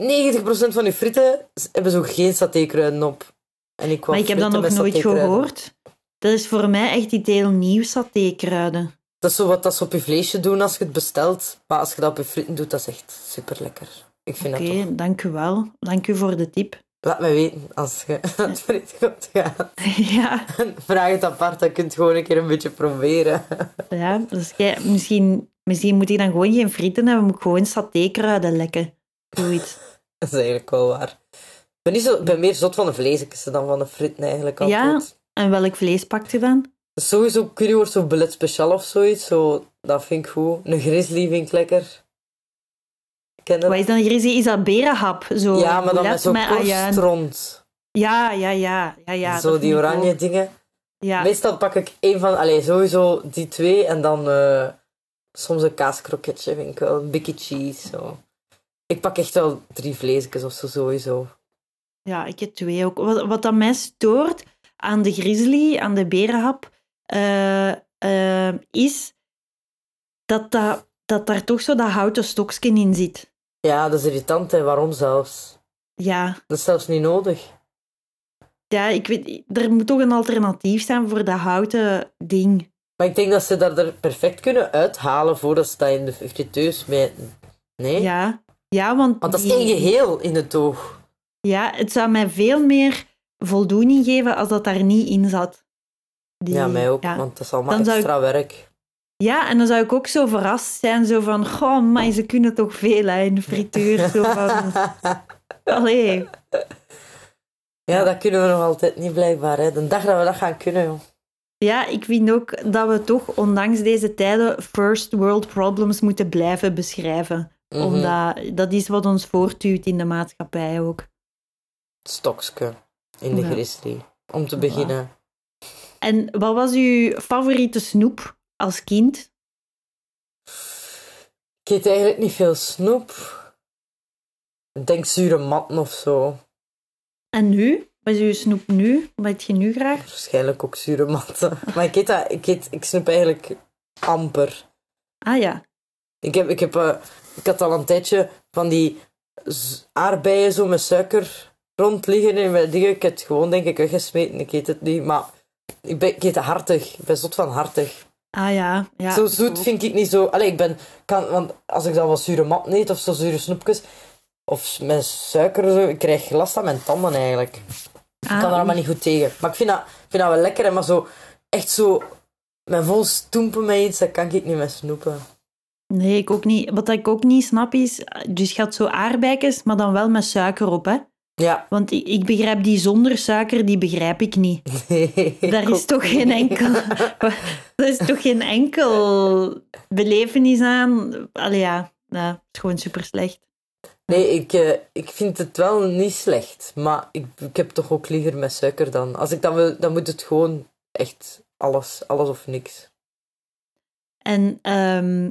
90% van je frieten hebben zo geen satékruiden op. En ik Maar ik heb dat nog nooit gehoord. Dat is voor mij echt iets heel nieuw, satékruiden. Dat is zo wat dat ze op je vleesje doen als je het bestelt. Maar als je dat op je frieten doet, dat is echt super lekker. Ik vind Oké, dat toch. dank u wel. Dank u voor de tip. Laat me weten als je aan het gaat. ja, Vraag het apart, dan kun je het gewoon een keer een beetje proberen. ja dus misschien, misschien moet ik dan gewoon geen frieten hebben, moet ik gewoon satékruiden lekken. Zoiets. Dat is eigenlijk wel waar. Ik ben, niet zo, ben meer zot van de vleesjes dan van de fritten eigenlijk altijd. Ja. En welk vlees pakt je dan? Sowieso curryworst of belet speciaal of zoiets. Zo, dat vind ik goed. Een grizzly vind ik lekker. Wat is dan grizzly? Is dat berenhap? Zo, ja, maar dan met zo'n rond. Ja, ja, ja. ja, ja zo die oranje ook. dingen. Ja. Meestal pak ik één van... Allee, sowieso die twee. En dan eh, soms een kaaskroketje vind ik wel. Een bikkie cheese. Zo. Ik pak echt wel drie vleesjes of zo, sowieso. Ja, ik heb twee ook. Wat, wat dat mij stoort aan de grizzly, aan de berenhap, eh, eh, is dat, dat, dat daar toch zo dat houten stokje in zit. Ja, dat is irritant. Waarom zelfs? Ja, Dat is zelfs niet nodig. ja ik weet, er moet toch een alternatief zijn voor dat houten ding. Maar ik denk dat ze dat er perfect kunnen uithalen voordat ze dat in de friteus smijten. Nee? Ja, ja want, Want dat is één geheel in het oog. Ja, het zou mij veel meer voldoening geven als dat daar niet in zat. Die- Ja, mij ook, Ja. want dat is allemaal Dan extra werk. Ja, en dan zou ik ook zo verrast zijn, zo van, goh, maar ze kunnen toch veel hè, in de frituur. Zo van, allee. Ja, dat kunnen we nog altijd niet, blijkbaar. Hè. De dag dat we dat gaan kunnen, joh. Ja, ik vind ook dat we toch, ondanks deze tijden, first world problems moeten blijven beschrijven. Mhm. Omdat dat is wat ons voortduwt in de maatschappij ook. Stokske in de Ja. grizzly. Om te beginnen. En wat was uw favoriete snoep als kind? Ik eet eigenlijk niet veel snoep. Ik denk zure matten of zo. En nu? Wat is uw snoep nu? Wat eet je nu graag? Waarschijnlijk ook zure matten. Maar ik eet, dat, ik eet ik snoep eigenlijk amper. Ah ja. Ik, heb, ik, heb, eh, ik had al een tijdje van die aardbeien zo met suiker rond liggen in mijn dingen. Ik heb het gewoon denk ik weggesmeten. Ik eet het niet, maar ik, ben, ik eet het hartig. Ik ben zot van hartig. Ah ja. ja zo zoet vind ik niet zo... Allee, ik ben... Kan, want als ik dan wat zure mat eet of zo zure snoepjes... Of met suiker zo, ik krijg last aan mijn tanden eigenlijk. Ik Ah, kan er allemaal niet goed tegen. Maar ik vind dat, ik vind dat wel lekker, hè, maar zo... Echt zo... Mijn vol stoempen met iets, dat kan ik niet met snoepen. Nee, ik ook niet. Wat ik ook niet snap is, dus je had zo aardbeidjes, maar dan wel met suiker op, hè? Ja. Want ik, ik begrijp die zonder suiker, die begrijp ik niet. Nee, Daar is toch geen enkel... Daar is toch geen enkel belevenis aan? Allee, ja. ja het is gewoon super slecht. Nee, ik, eh, ik vind het wel niet slecht. Maar ik, ik heb toch ook liever met suiker dan. Als ik dan wil, dan moet het gewoon echt alles, alles of niks. En ehm,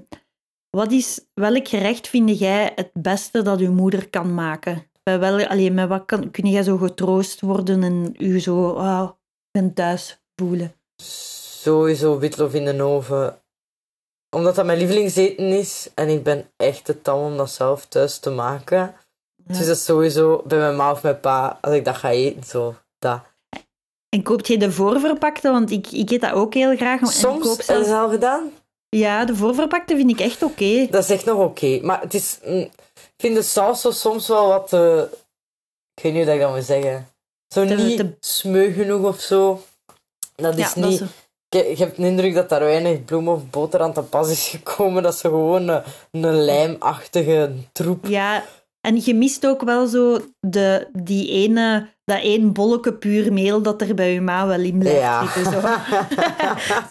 wat is, welk gerecht vind jij het beste dat uw moeder kan maken? Bij wel, allee, met wat kan, kun jij zo getroost worden en u zo, ah, thuis voelen? Sowieso witlof in de oven. Omdat dat mijn lievelingseten is. En ik ben echt te tam om dat zelf thuis te maken. Dus dat is sowieso bij mijn ma of mijn pa, als ik dat ga eten, zo, dat. En koopt je de voorverpakte? Want ik, ik eet dat ook heel graag. En ik Soms, koop je zelfs- al gedaan? Ja, de voorverpakte vind ik echt oké. Dat is echt nog oké. Maar het is... mm, vind de saus zo soms wel wat te... Ik weet niet hoe dat ik dat moet zeggen. Zo niet te- smeu genoeg of zo. Dat is Ja, dat niet... is- Ik, ik heb de indruk dat daar weinig bloem of boter aan te pas is gekomen. Dat ze gewoon een, een lijmachtige troep... Ja, en je mist ook wel zo de, die ene, dat één bolletje puur meel dat er bij je ma wel in blijft Ja. zitten. Zo.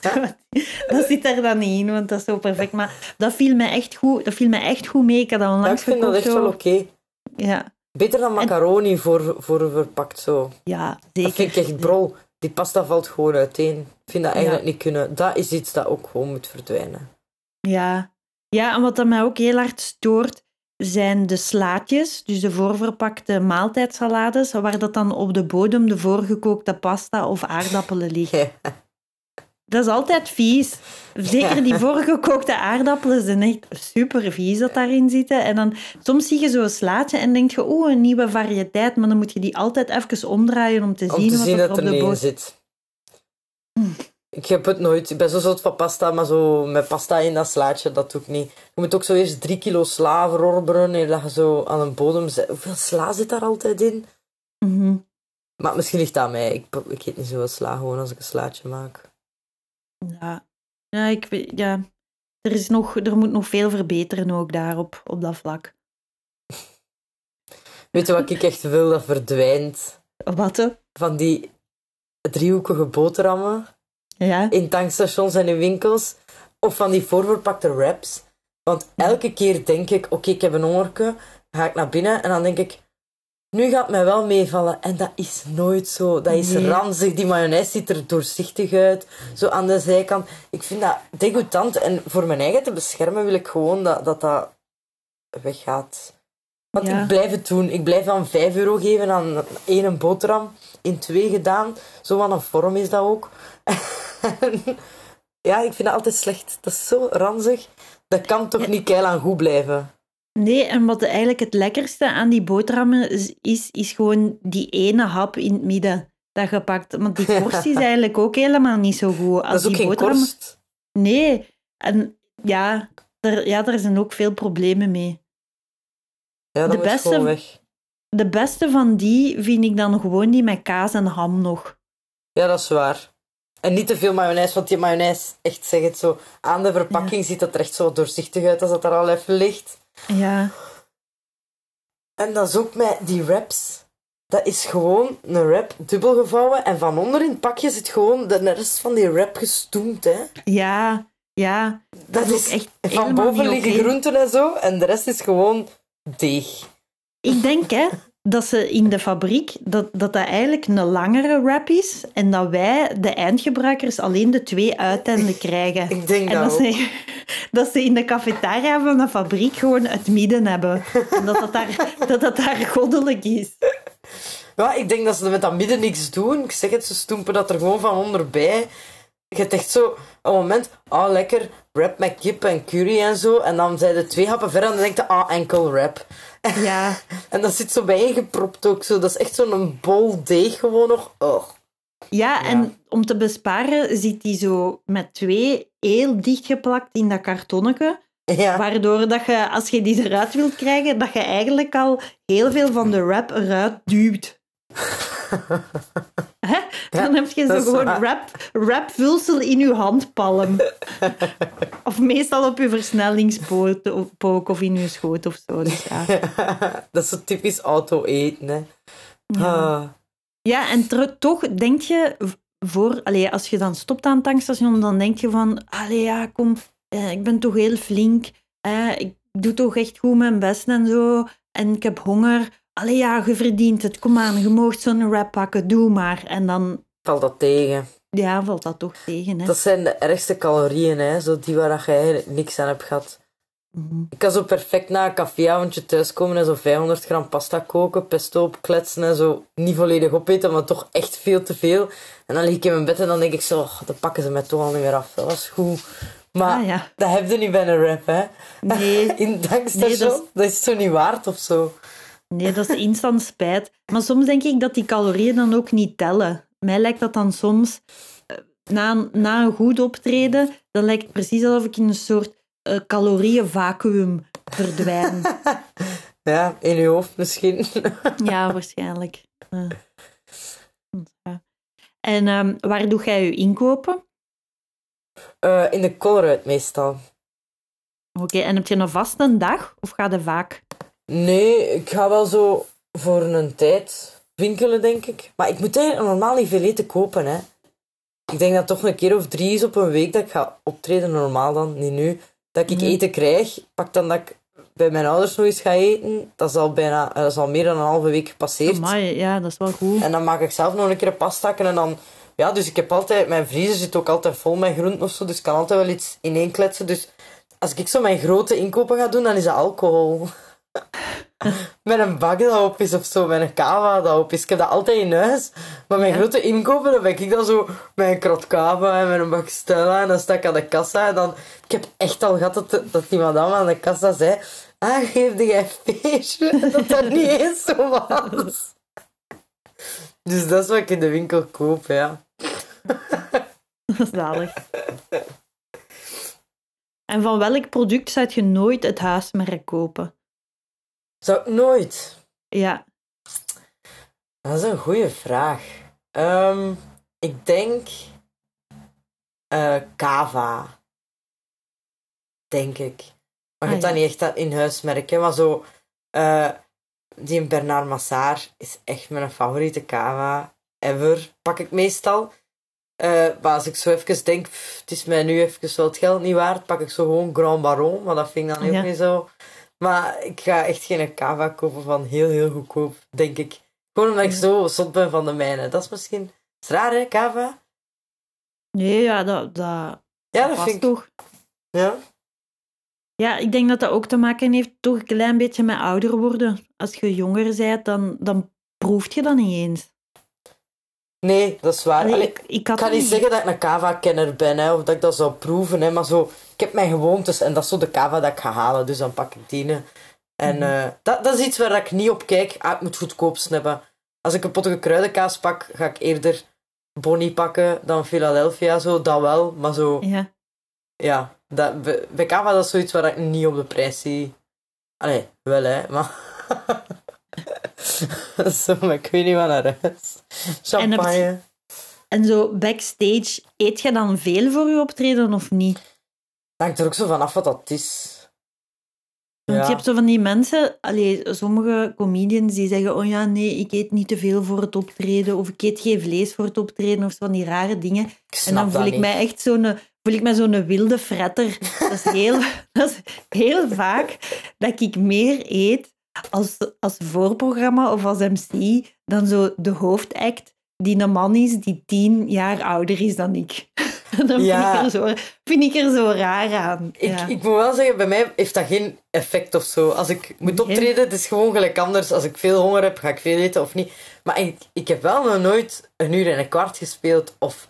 Zo, dat zit er dan niet in, want dat is zo perfect. Maar dat viel mij echt goed, dat viel mij echt goed mee. Ik had dat Ja, ik onlangs vind dat echt wel oké. Ja, Beter dan macaroni voor, voor verpakt zo. ja, zeker. Dat vind ik echt brol. Die pasta valt gewoon uiteen. Ik vind dat eigenlijk Ja. niet kunnen. Dat is iets dat ook gewoon moet verdwijnen. Ja. ja, en wat dat mij ook heel hard stoort, zijn de slaatjes, dus de voorverpakte maaltijdsalades, waar dat dan op de bodem de voorgekookte pasta of aardappelen liggen. Dat is altijd vies. Zeker die voorgekookte aardappelen zijn echt super vies dat daarin zitten. En dan soms zie je zo'n slaatje en denk je, oeh, een nieuwe variëteit, maar dan moet je die altijd even omdraaien om te Om zien te wat zien er op er de bodem... zit. Ik heb het nooit. Ik ben zo zot van pasta, maar zo met pasta in dat slaatje, dat doe ik niet. Je moet ook zo eerst drie kilo sla verorberen en dat je zo aan een bodem zet. Hoeveel sla zit daar altijd in? Mhm. Maar misschien ligt dat aan mij. Ik, ik eet niet zoveel sla gewoon als ik een slaatje maak. Ja, ja, ik weet, ja. Er, is nog, er moet nog veel verbeteren ook daarop, op dat vlak. Weet je wat ik echt wil dat verdwijnt? Wat? Van die driehoekige boterhammen. Ja? in tankstations en in winkels. Of van die voorverpakte wraps. Want elke keer denk ik, oké, ik heb een hongerke. Ga ik naar binnen en dan denk ik, nu gaat het mij wel meevallen. En dat is nooit zo. Dat is Nee. ranzig. Die mayonaise ziet er doorzichtig uit. Zo aan de zijkant. Ik vind dat degoutant. En voor mijn eigen te beschermen wil ik gewoon dat dat, dat weggaat. Want Ja. ik blijf het doen. Ik blijf dan 5 euro geven aan één boterham. In twee gedaan. Zo wat een vorm is dat ook. ja, ik vind dat altijd slecht. Dat is zo ranzig. Dat kan toch niet keilang goed blijven. Nee, en wat eigenlijk het lekkerste aan die boterhammen is, is, is gewoon die ene hap in het midden dat je pakt. Want die korst is eigenlijk ook helemaal niet zo goed. Als dat is ook die geen korst. Nee, en ja, er, ja, daar zijn ook veel problemen mee. Ja, De beste- weg. De beste van die vind ik dan gewoon die met kaas en ham nog. Ja, dat is waar. En niet te veel mayonaise, want die mayonaise, echt zeg het zo, aan de verpakking ziet dat er echt zo doorzichtig uit als dat er al even ligt. Ja, En dat is ook met die wraps. Dat is gewoon een wrap dubbel gevouwen en van onder in het pakje zit gewoon de rest van die wrap gestoemd, hè. ja, ja. Dat, is ook echt Van boven liggen groenten en zo, en de rest is gewoon deeg. Ik denk hè, dat ze in de fabriek, dat, dat dat eigenlijk een langere wrap is en dat wij, de eindgebruikers, alleen de twee uiteinden krijgen. Ik denk En dat ze, dat ze in de cafetaria van de fabriek gewoon het midden hebben. En dat dat daar, dat dat daar goddelijk is. Ja, ik denk dat ze met dat midden niks doen. Ik zeg het, ze stoempen dat er gewoon van onderbij. Je hebt echt zo een moment, ah lekker, wrap met kip en curry en zo. En dan zijn er twee happen verder en dan denk je, ah enkel wrap. Ja, En dat zit zo bijeengepropt ook zo. Dat is echt zo'n bol deeg gewoon nog. Oh. ja, en om te besparen zit die zo met twee heel dichtgeplakt in dat kartonnetje. Ja. Waardoor dat je, als je die eruit wilt krijgen, dat je eigenlijk al heel veel van de wrap eruit duwt. Hè? Dan heb je zo gewoon waar. wrap, wrapvulsel in je handpalm. of meestal op je versnellingspook of in je schoot of zo. Dus ja. dat is zo typisch auto eten, hè. Ah. Ja, en toch denk je, voor, allee, als je dan stopt aan het tankstation, dan denk je van, allee, ja, kom, eh, ik ben toch heel flink, eh, ik doe toch echt goed mijn best en zo, en ik heb honger. Allee, ja, je verdient het, kom aan, je moogt zo'n wrap pakken, doe maar. En dan, Valt dat tegen. ja, valt dat toch tegen. Hè? Dat zijn de ergste calorieën, hè. Zo die waar je eigenlijk niks aan hebt gehad. Mhm. Ik kan zo perfect na een caféavondje thuiskomen en zo 500 gram pasta koken, pesto opkletsen en zo niet volledig opeten, maar toch echt veel te veel. En dan lig ik in mijn bed en dan denk ik zo, oh, dan pakken ze mij toch al niet meer af. Dat was goed. Maar Ah, ja. dat heb je niet bij een rap, hè. Nee, In het Nee, dat dat, is... zo niet waard of zo. Nee, dat is instant spijt. Maar soms denk ik dat die calorieën dan ook niet tellen. Mij lijkt dat dan soms, eh, na, een- na een goed optreden, dan lijkt het precies alsof ik in een soort calorieënvacuüm verdwijn. Ja, in je hoofd misschien. ja, waarschijnlijk. En ehm, waar doe jij je inkopen? Eh, in de Colruyt meestal. Oké, en heb je een vaste dag of ga je vaak? Nee, ik ga wel zo voor een tijd winkelen, denk ik. Maar ik moet eigenlijk normaal niet veel eten kopen, hè. Ik denk dat toch een keer of drie is op een week dat ik ga optreden, normaal dan, niet nu. Dat ik Mhm. eten krijg, pak dan dat ik bij mijn ouders nog eens ga eten. Dat is al, bijna, dat is al meer dan een halve week gepasseerd. Amai, ja, dat is wel goed. En dan maak ik zelf nog een keer een pastakken en dan... Ja, dus ik heb altijd... Mijn vriezer zit ook altijd vol met groenten of zo, dus ik kan altijd wel iets ineenkletsen. Dus als ik zo mijn grote inkopen ga doen, dan is dat alcohol. met een bak dat op is of zo, met een cava dat op is. Ik heb dat altijd in huis. Maar mijn Ja. grote inkopen, dan ben ik dan zo met een krot cava en met een bak Stella. En dan sta ik aan de kassa en dan... Ik heb echt al gehad dat, dat die madame aan de kassa zei... Ah, geef jij feestje? Dat dat niet eens zo was. Dus dat is wat ik in de winkel koop, ja. Zalig. En van welk product zou je nooit het huismerk kopen? Zou ik nooit? Ja, Dat is een goede vraag. Ehm, ik denk... eh Kava. Denk ik. Maar je Ah, hebt dat niet echt dat in huis merken, maar zo... eh, die Bernard Massard is echt mijn favoriete Kava ever. Pak ik meestal. Eh, maar als ik zo even denk, pff, het is mij nu even wel het geld niet waard, pak ik zo gewoon Grand Baron, maar dat vind ik dan ook Ja. niet zo. Maar ik ga echt geen Kava kopen van heel, heel goedkoop, denk ik. Gewoon omdat ik zo zot ben van de mijne. Dat is misschien... is raar, hè, Kava? nee, ja, dat, dat Ja, dat vind ik... toch. Ja. Ja, ik denk dat dat ook te maken heeft toch een klein beetje met ouder worden. Als je jonger bent, dan, dan proeft je dat niet eens. Nee, dat is waar. Allee, Allee, ik, ik Ik had kan niet zeggen dat ik een kava-kenner ben, hè, of dat ik dat zou proeven, hè, maar zo, ik heb mijn gewoontes en dat is zo de kava dat ik ga halen, dus dan pak ik die. hè. En Mhm. eh, dat, dat is iets waar ik niet op kijk. Ah, ik moet goedkoopst hebben. Als ik een pottige kruidenkaas pak, ga ik eerder Bonnie pakken dan Philadelphia, zo, dat wel, maar zo, Ja, ja, dat, bij, bij kava dat is zoiets waar ik niet op de prijs zie. Allee, wel hè, maar... zo, ik weet niet wat naar huis. Champagne. en zo backstage, eet je dan veel voor je optreden of niet? Dat hangt er ook zo vanaf wat dat is. Want Ja. je hebt zo van die mensen, allee, sommige comedians die zeggen, oh ja, nee, ik eet niet te veel voor het optreden, of ik eet geen vlees voor het optreden, of zo van die rare dingen. En dan voel ik niet. mij echt zo'n voel ik mij zo'n wilde fretter. Dat is heel, dat is heel vaak dat ik meer eet als, als voorprogramma of als MC dan zo de hoofdact die een man is die tien jaar ouder is dan ik. Dan Ja. vind, ik er zo, vind ik er zo raar aan. Ik, ja. ik moet wel zeggen, bij mij heeft dat geen effect of zo. Als ik moet optreden, het is gewoon gelijk anders. Als ik veel honger heb, ga ik veel eten of niet. Maar ik, ik heb wel nog nooit een uur en een kwart gespeeld. Of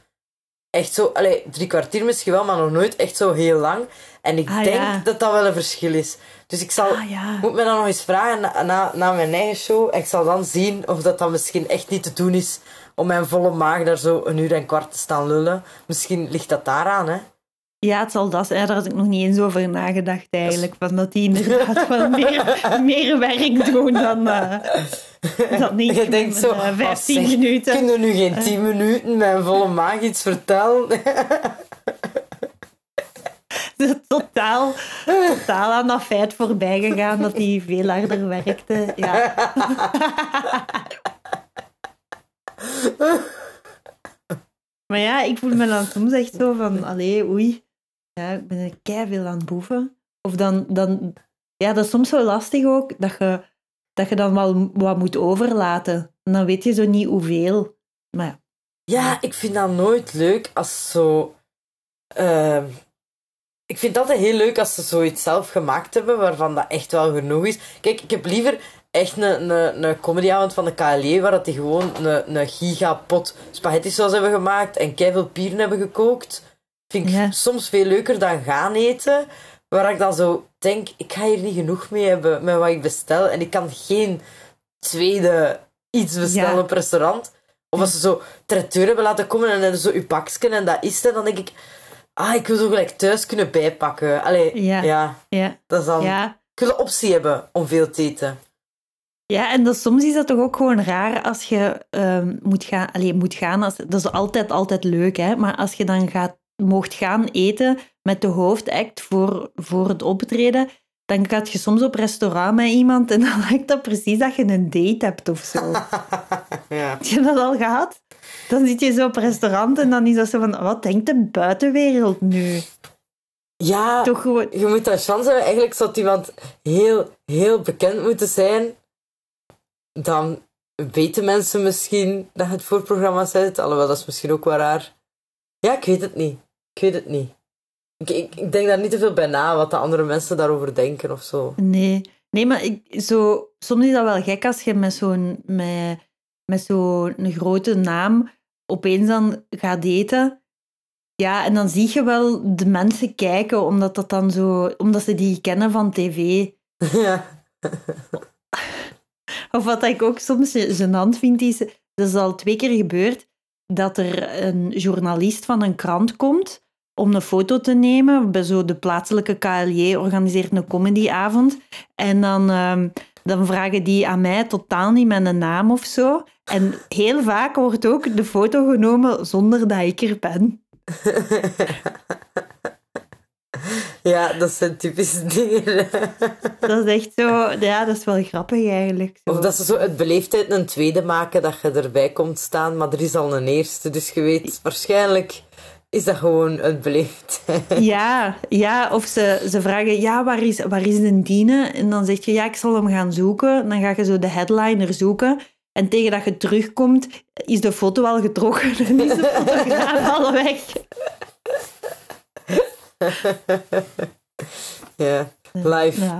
echt zo, allee, drie kwartier misschien wel, maar nog nooit echt zo heel lang. En ik Ah, denk ja. dat dat wel een verschil is. Dus ik zal, Ah, ja. moet me dan nog eens vragen na, na, na mijn eigen show. En ik zal dan zien of dat dan misschien echt niet te doen is om mijn volle maag daar zo een uur en kwart te staan lullen. Misschien ligt dat daaraan, hè. Ja, het zal dat zijn. Daar had ik nog niet eens over nagedacht eigenlijk. Van dat die inderdaad wel meer, meer werk doen dan, eh dan ik. Je denkt zo, eh, oh, 15 zeg, minuten. Kun je nu geen 10 minuten mijn volle maag iets vertellen? totaal, totaal aan dat feit voorbij gegaan dat hij veel harder werkte. Ja. maar ja, ik voel me dan soms echt zo van, allee, oei, ja, ik ben er veel aan het boeven. Of dan, dan, ja, dat is soms zo lastig ook, dat je, dat je dan wel wat moet overlaten. En dan weet je zo niet hoeveel. Maar ja, Ja, ik vind dat nooit leuk als zo. ehm, ik vind altijd heel leuk als ze zoiets zelf gemaakt hebben waarvan dat echt wel genoeg is. Kijk, ik heb liever echt een, een, een comedyavond van de KLE waar dat die gewoon een, een gigapot spaghetti saus hebben gemaakt en keiveel pieren hebben gekookt. Vind ik Ja. soms veel leuker dan gaan eten. Waar ik dan zo denk, ik ga hier niet genoeg mee hebben met wat ik bestel. En ik kan geen tweede iets bestellen Ja. op restaurant. Of als ze zo traiteur hebben laten komen en dan zo uw pakje en dat is het. Dan denk ik, ah, ik wil zo gelijk thuis kunnen bijpakken. Allee, Ja. ja, Ja, dat is dan... ja. Ik wil de optie hebben om veel te eten. Ja, en dat, soms is dat toch ook gewoon raar als je ehm, moet gaan. Allee, moet gaan als, dat is altijd, altijd leuk, hè? Maar als je dan gaat, mocht gaan eten met de hoofdact voor, voor het optreden, dan gaat je soms op restaurant met iemand en dan lijkt dat precies dat je een date hebt of zo. Ja. Heb je dat al gehad? Dan zit je zo op restaurant en dan is dat zo van, wat denkt de buitenwereld nu? Ja, Toch gewoon... je moet dat chance hebben. Eigenlijk zou iemand heel, heel bekend moeten zijn. Dan weten mensen misschien dat het voorprogramma zet. Alhoewel, dat is misschien ook wel raar. Ja, ik weet het niet. Ik weet het niet. Ik, ik, ik denk daar niet te veel bij na, wat de andere mensen daarover denken of zo. Nee, nee maar ik, zo, soms is dat wel gek als je met zo'n met, met zo'n grote naam opeens dan gaat eten. Ja, en dan zie je wel de mensen kijken, omdat, dat dan zo, omdat ze die kennen van tv. ja. Of wat ik ook soms gênant vind, is... Dat is al twee keer gebeurd, dat er een journalist van een krant komt om een foto te nemen. Bij zo de plaatselijke KLJ organiseert een comedyavond. En dan, ehm, dan vragen die aan mij totaal niet met een naam of zo. En heel vaak wordt ook de foto genomen zonder dat ik er ben. ja, dat zijn typische dingen. Dat is echt zo... Ja, dat is wel grappig eigenlijk. Zo. Of dat ze zo uit beleefdheid een tweede maken, dat je erbij komt staan, maar er is al een eerste. Dus je weet, waarschijnlijk is dat gewoon uit beleefdheid. Ja, ja, of ze, ze vragen, ja, waar is, waar is de diene? En dan zeg je, ja, ik zal hem gaan zoeken. Dan ga je zo de headliner zoeken. En tegen dat je terugkomt, is de foto al getrokken en is de fotograaf al weg. Ja, live. Ja,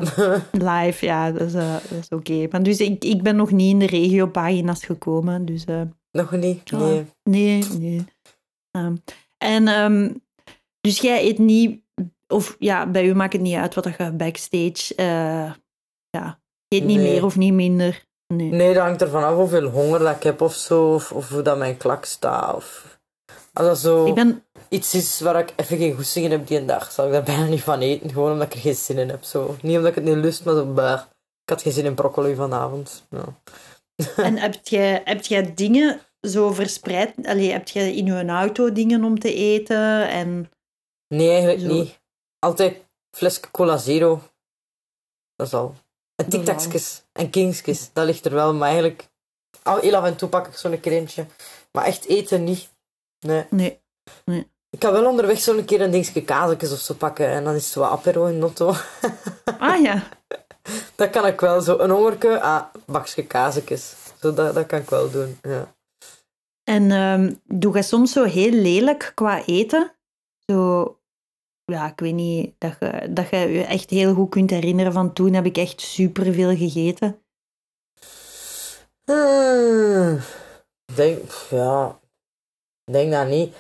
live, ja, dat is, eh, dat is oké. Maar Dus ik, ik ben nog niet in de regiopagina's gekomen, dus... eh, Nog niet? Nee. Nee, nee. En ehm, dus jij eet niet, of ja, bij u maakt het niet uit wat je backstage, eh ja, je eet niet meer of niet minder. Nee. Nee, dat hangt ervan af hoeveel honger dat ik heb of zo, of, of hoe dat mijn klak staat. Of... Als dat zo Ik ben, iets is waar ik even geen goesting in heb die een dag, zal ik daar bijna niet van eten. Gewoon omdat ik er geen zin in heb. Zo. Niet omdat ik het niet lust, maar zo. Ik had geen zin in broccoli vanavond. Ja. en heb jij, heb jij dingen zo verspreid? Allee, heb jij in je auto dingen om te eten? En, Nee, eigenlijk Zo. niet. Altijd flesje cola zero. Dat is al. En tic-tacsjes en kingsjes, dat ligt er wel, maar eigenlijk... Al heel af en toe pak ik zo'n keer eentje. Maar echt eten niet. Nee. nee. Ik kan wel onderweg zo'n keer een dingetje kaasjes of zo pakken en dan is het wat apero in notto. Ah ja, Dat kan ik wel, zo een hongerke, ah, bakje kaasjes. Zo, dat, dat kan ik wel doen, ja. En ehm, doe je soms zo heel lelijk qua eten? Zo, ja, ik weet niet, dat je, dat je echt heel goed kunt herinneren van toen heb ik echt superveel gegeten. Hmm. Denk, ja. Denk dat niet.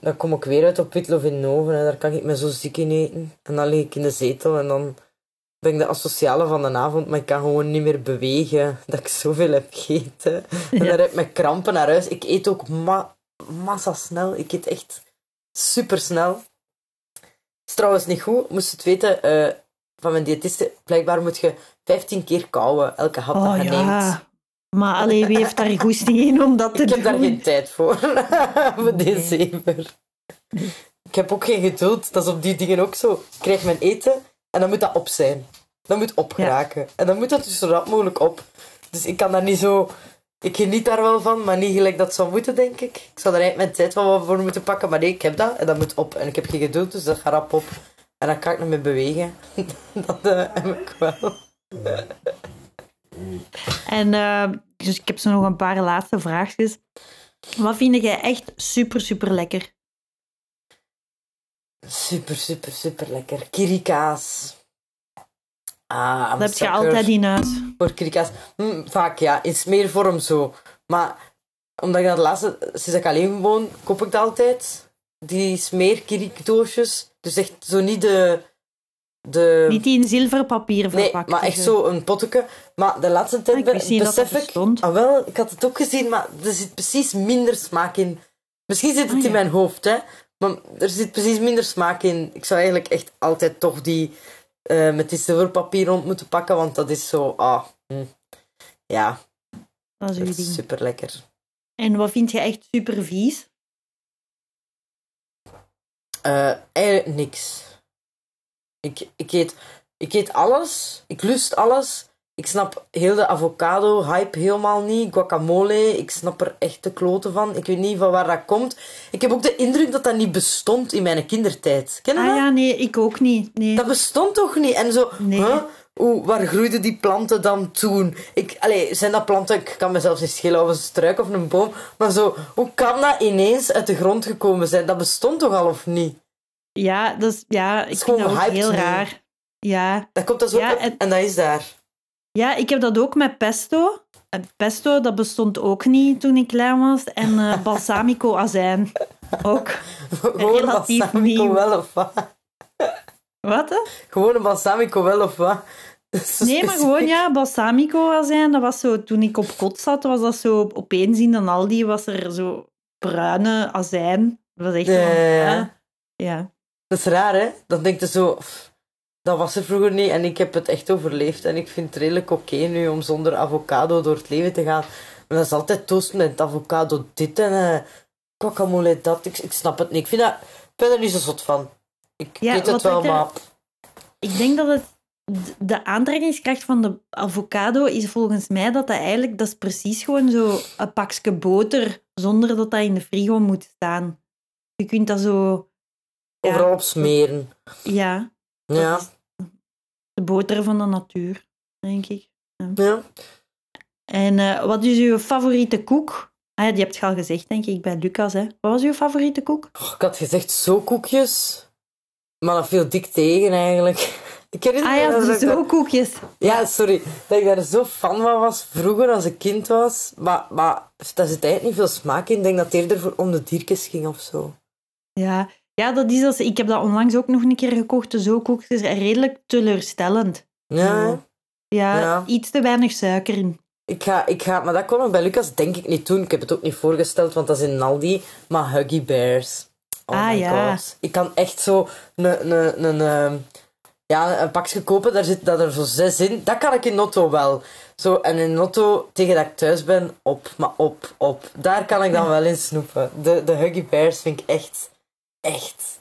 Dan kom ik weer uit op Witlof in Noven en daar kan ik me zo ziek in eten. En dan lig ik in de zetel en dan ben ik de asociale van de avond, maar ik kan gewoon niet meer bewegen dat ik zoveel heb gegeten. En dan heb ik met krampen naar huis. Ik eet ook ma massa snel. Ik eet echt super snel. is trouwens niet goed, moest je het weten, eh, van mijn diëtiste. Blijkbaar moet je 15 keer kauwen elke hap Oh dat je neemt. ja, maar alleen wie heeft daar goesting in om dat te Ik heb doen? daar geen tijd voor. voor Nee. december. Ik heb ook geen geduld. Dat is op die dingen ook zo. Ik krijg mijn eten en dan moet dat op zijn. Dat moet opgeraken. En dan moet dat dus zo rap mogelijk op. Dus ik kan daar niet zo... Ik geniet daar wel van, maar niet gelijk dat zou moeten, denk ik. Ik zou er eigenlijk mijn tijd wel wat voor moeten pakken. Maar nee, ik heb dat en dat moet op. En ik heb geen geduld, dus dat gaat rap op. En dan kan ik nog mee bewegen. dat eh, heb ik wel. En eh, dus ik heb zo nog een paar laatste vraagjes. Wat vind jij echt super, super lekker? Super, super, super lekker. Kirikaas. Ah, Dat heb je altijd in huis. Voor kirikaas. Hm, vaak ja, in smeervorm zo. Maar omdat ik dat laatste, sinds ik alleen woon, koop ik dat altijd. Die smeerkirikdoosjes. Dus echt zo niet de... de Niet die in zilverpapier Nee, verpakt. maar echt zo een potje. Maar de laatste tijd Ah, ik dat. Ah, wel, ik had het ook gezien, maar er zit precies minder smaak in. Misschien zit het Ah, in mijn hoofd, hè. Maar er zit precies minder smaak in. Ik zou eigenlijk echt altijd toch die eh, met die zilverpapier rond moeten pakken, want dat is zo... Ah, hm. Ja, Dat is dat super lekker. En wat vind je echt super vies? Eh, eigenlijk niks. Ik, ik, eet, ik eet alles. Ik lust alles. Ik snap heel de avocado-hype helemaal niet. Guacamole, ik snap er echt de kloten van. Ik weet niet van waar dat komt. Ik heb ook de indruk dat dat niet bestond in mijn kindertijd. Ken je Ah dat? ja, nee, ik ook niet. Nee. Dat bestond toch niet? En zo, Nee. huh? Waar groeiden die planten dan toen? Ik, allee, zijn dat planten? Ik kan mezelf niet schelen of een struik of een boom. Maar zo, hoe kan dat ineens uit de grond gekomen zijn? Dat bestond toch al of niet? Ja, dat is, ja ik is vind dat ook heel raar. Ja. Dat komt dat zo Ja, op en- en dat is daar. Ja, ik heb dat ook met pesto. En pesto, dat bestond ook niet toen ik klein was. En eh, balsamico azijn ook. Gewoon balsamico nieuw. wel of wat? Wat? Hè? Gewoon een balsamico wel of wat? Nee, maar gewoon ja, balsamico azijn. Dat was zo, toen ik op kot zat, was dat zo opeens in de Aldi was er zo bruine azijn. Dat was echt Ja, zo, ja. Dat is raar, hè? Dan denk je zo... Dat was er vroeger niet en ik heb het echt overleefd. En ik vind het redelijk oké nu om zonder avocado door het leven te gaan. Maar dat is altijd toast met avocado dit en eh guacamole dat. Ik, ik snap het niet. Ik, vind dat, ik ben er niet zo zot van. Ik Ja, weet het wel, maar... Ik denk dat het de aantrekkingskracht van de avocado is volgens mij dat dat eigenlijk dat is precies gewoon zo een pakje boter zonder dat dat in de frigo moet staan. Je kunt dat zo ja, Overal op smeren. ja Ja. is de boter van de natuur, denk ik. ja. En eh, wat is uw favoriete koek? Ah, ja, die hebt je al gezegd, denk ik, bij Lucas. Hè. Wat was uw favoriete koek? Oh, ik had gezegd zo koekjes. Maar dat viel dik tegen, eigenlijk. Ik herinner Ah me ja, ik dat- zo koekjes. Ja, sorry. Dat ik daar zo fan van was vroeger als ik kind was. Maar, maar daar zit eigenlijk niet veel smaak in. Ik denk dat het eerder voor om de diertjes ging of zo. Ja. Ja, dat is als, ik heb dat onlangs ook nog een keer gekocht. De zo koekjes, redelijk teleurstellend. Ja? Ja, Ja. iets te weinig suiker in. ik ga, ik ga, maar dat kon nog bij Lucas denk ik niet doen. Ik heb het ook niet voorgesteld, want dat is in Aldi. Maar Huggy Bears. Oh Ah, my ja. god. Ik kan echt zo een, een, een, ehm, ja, een pakje kopen, daar zit dat er zo zes in. Dat kan ik in Notto wel. Zo, en in Notto, tegen dat ik thuis ben, op, maar op, op. Daar kan ik dan wel in snoepen. De, de Huggy Bears vind ik echt, echt...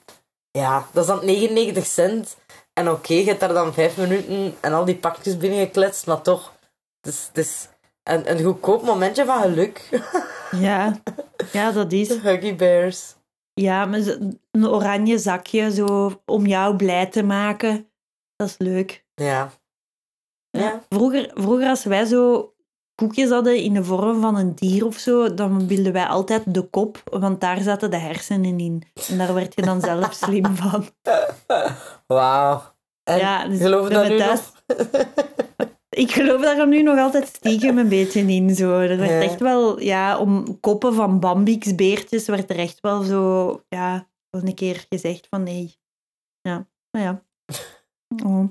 Ja, dat is dan 99 cent. En oké, je hebt daar dan vijf minuten en al die pakjes binnengekletst, maar toch... Het is, het is een, een goedkoop momentje van geluk. Ja, ja dat is. De Huggy Bears. Ja, met een oranje zakje zo om jou blij te maken. Dat is leuk. Ja. Ja. Vroeger, vroeger, als wij zo koekjes hadden in de vorm van een dier of zo, dan wilden wij altijd de kop, want daar zaten de hersenen in. En daar werd je dan zelf slim van. Wauw. Ja, dus geloof je dat nu thuis- nog? Ik geloof daar nu nog altijd stiekem een beetje in. Zo. Er werd Ja. echt wel, ja, om koppen van Bambix-beertjes werd er echt wel zo, ja, een keer gezegd van nee. Ja, maar ja. Oh.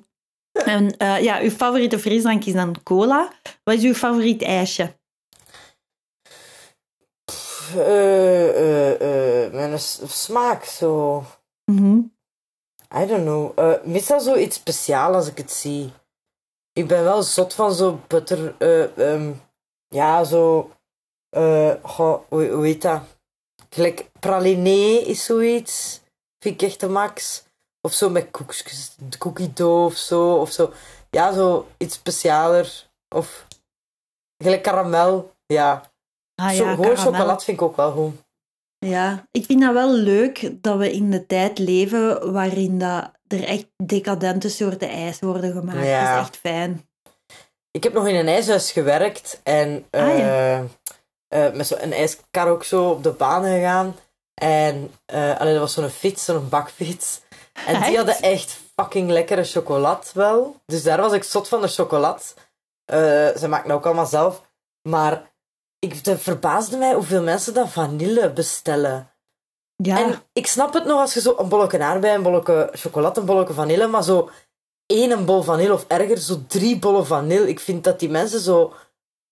En eh, ja, uw favoriete frisdrank is dan cola. Wat is uw favoriet ijsje? Eh, eh, eh, mijn smaak zo. Mhm. I don't know. Meestal zo iets speciaals als ik het zie. Ik ben wel zot van zo butter. eh, ehm, ja, zo. goh, hoe, hoe heet dat? Gelijk praliné is zoiets. Vind ik echt de max. Of zo met koekjes, cookie dough of zo. Of zo. Ja, zo iets specialer. Of gelijk karamel. Ja. Ah zo, ja, gewoon chocolade vind ik ook wel goed. Ja, ik vind dat wel leuk dat we in de tijd leven waarin dat er echt decadente soorten ijs worden gemaakt. Ja. Dat is echt fijn. Ik heb nog in een ijshuis gewerkt en Ah, eh, eh, met zo'n ijskar ook zo op de baan gegaan. En uh, allee, dat was zo'n fiets, zo'n bakfiets. En die hadden echt fucking lekkere chocolade wel. Dus daar was ik zot van de chocolade. Eh, ze maken dat ook allemaal zelf. Maar ik, het verbaasde mij hoeveel mensen dat vanille bestellen. Ja, En ik snap het nog als je zo een bolletje aardbei, een bolletje chocolade, een bolletje vanille, maar zo één bol vanille of erger, zo drie bollen vanille. Ik vind dat die mensen zo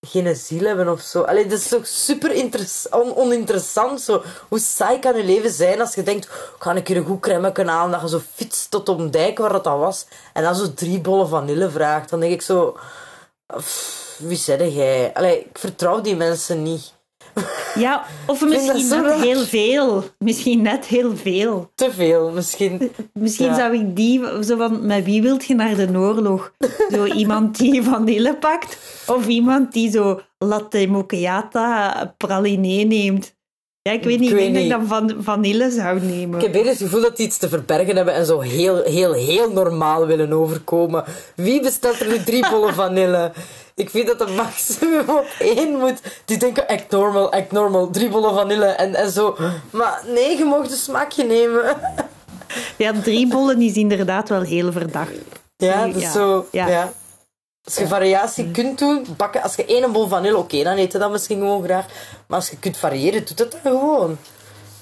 geen ziel hebben of zo. Allee, dat is toch super interess- on- oninteressant. Zo. Hoe saai kan je leven zijn als je denkt, ik ga een keer een goed crème halen, dat je zo fietst tot op een dijk waar dat dan was, en dan zo drie bollen vanille vraagt. Dan denk ik zo, pff, wie zeg jij? Allee, ik vertrouw die mensen niet. Ja of misschien net raar. heel veel. Misschien net heel veel. Te veel, misschien. Misschien Ja. zou ik die, zo van, met wie wilt je naar de oorlog? Zo iemand die vanille pakt, of iemand die zo latte macchiata praline neemt. Ja, ik weet niet, Ik ik denk dat ik dan van, vanille zou nemen. Ik heb eerder het gevoel dat die iets te verbergen hebben en zo heel, heel, heel normaal willen overkomen. Wie bestelt er nu drie bollen vanille? Ik vind dat de maximum op één moet. Die denken, act normal, act normal, drie bollen vanille en, en zo. Maar nee, je mag een smaakje nemen. Ja, drie bollen is inderdaad wel heel verdacht. Ja, dus Ja. zo, ja. Ja. Als je variatie kunt doen, bakken, als je één bol vanille, oké, dan eet je dat misschien gewoon graag. Maar als je kunt variëren, doe het dan gewoon.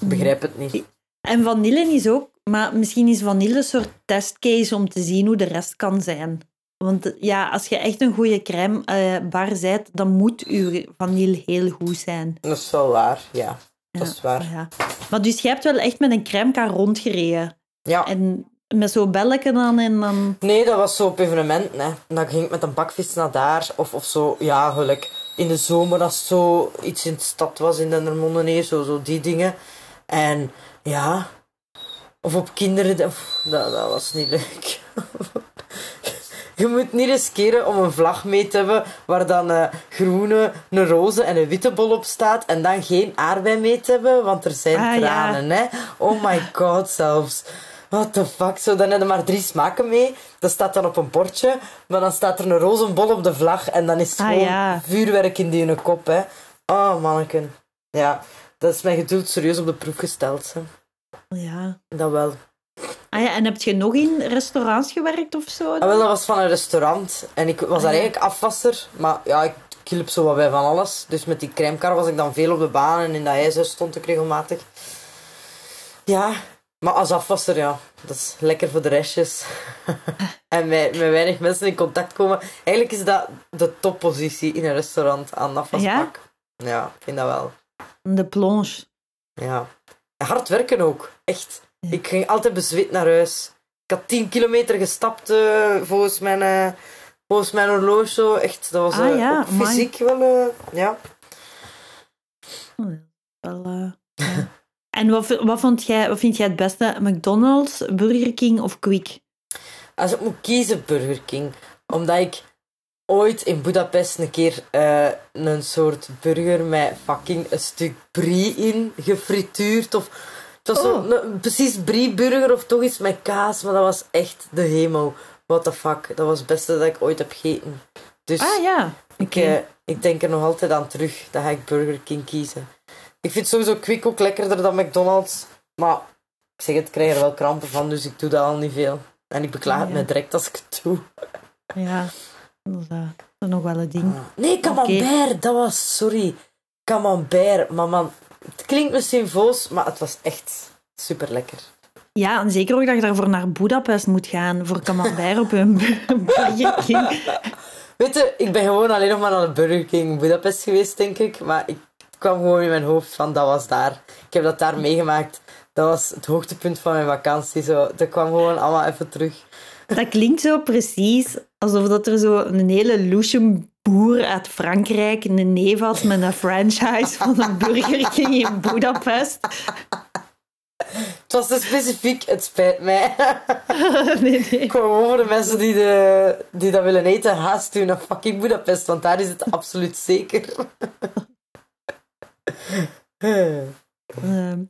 Ik begrijp het niet. En vanille is ook, maar misschien is vanille een soort testcase om te zien hoe de rest kan zijn. Want ja, als je echt een goede crème eh, bar bent, dan moet je vanille heel goed zijn. Dat is wel waar, ja. Dat Ja, is waar. Ja. Maar dus jij hebt wel echt met een crèmekar rondgereden. Ja. En met zo'n belletje dan en dan... Nee, dat was zo op evenementen. Hè. Dan ging ik met een bakfiets naar daar. Of, of zo, ja, gelijk in de zomer als zo iets in de stad was, in Dendermonde, zo, zo die dingen. En ja, of op kinderen, dat, dat was niet leuk. Je moet niet riskeren om een vlag mee te hebben waar dan een groene, een roze en een witte bol op staat en dan geen aardbei mee te hebben, want er zijn Ah, ja. tranen, hè. Oh my god, zelfs. What the fuck, zo, dan heb je maar drie smaken mee. Dat staat dan op een bordje, maar dan staat er een roze bol op de vlag en dan is het Ah, gewoon ja. vuurwerk in die kop, hè. Oh, manneken. Ja, dat is mijn geduld serieus op de proef gesteld, hè. Ja. Dat wel. Ah ja, en heb je nog in restaurants gewerkt of zo? Ah, wel, dat was van een restaurant. En ik was daar ja. eigenlijk afwasser. Maar ja, ik hielp zo wat bij van alles. Dus met die crèmekar was ik dan veel op de baan. En in dat ijzer stond ik regelmatig. Ja, maar als afwasser, ja. Dat is lekker voor de restjes. en met, met weinig mensen in contact komen. Eigenlijk is dat de toppositie in een restaurant aan de afwasbak. Ja? ik vind dat wel. De plonge. Ja. Hard werken ook. Echt. Ja. Ik ging altijd bezweet naar huis. Ik had 10 kilometer gestapt eh, volgens, mijn, eh, volgens mijn horloge. Zo. Echt, dat was Ah, eh, ja, ook amai. fysiek wel... ja. Oh, Wel, ja. En wat, wat, vond jij, wat vind jij het beste? McDonald's, Burger King of Quick? Als ik moet kiezen, Burger King. Omdat ik ooit in Budapest een keer een soort burger met fucking een stuk brie in gefrituurd. Of, het was Oh. precies brie burger of toch iets met kaas. Maar dat was echt de hemel. What the fuck. Dat was het beste dat ik ooit heb gegeten. Dus Ah ja, ik, eh, ik denk er nog altijd aan terug. Dat ga ik Burger King kiezen. Ik vind sowieso Quick ook lekkerder dan McDonald's. Maar ik zeg het, ik krijg er wel krampen van. Dus ik doe dat al niet veel. En ik beklaag Ah, het ja. me direct als ik het doe. Ja, dat is, eh, dat is nog wel een ding. Nee, camembert, dat was, sorry. Camembert, maar man, het klinkt misschien voos, maar het was echt super lekker. Ja, en zeker ook dat je daarvoor naar Budapest moet gaan, voor camembert op een Burger King. Weet je, ik ben gewoon alleen nog maar naar de Burger King in Budapest geweest, denk ik. Maar ik kwam gewoon in mijn hoofd van, dat was daar. Ik heb dat daar meegemaakt. Dat was het hoogtepunt van mijn vakantie. Zo. Dat kwam gewoon allemaal even terug. Dat klinkt zo precies alsof dat er zo een hele loesje boer uit Frankrijk een neef had met een franchise van een Burger King in Budapest. Het was te specifiek, het spijt mij. nee, nee. Ik kwam gewoon voor de mensen die, de, die dat willen eten, haast u naar fucking Budapest, want daar is het absoluut zeker. Ehm,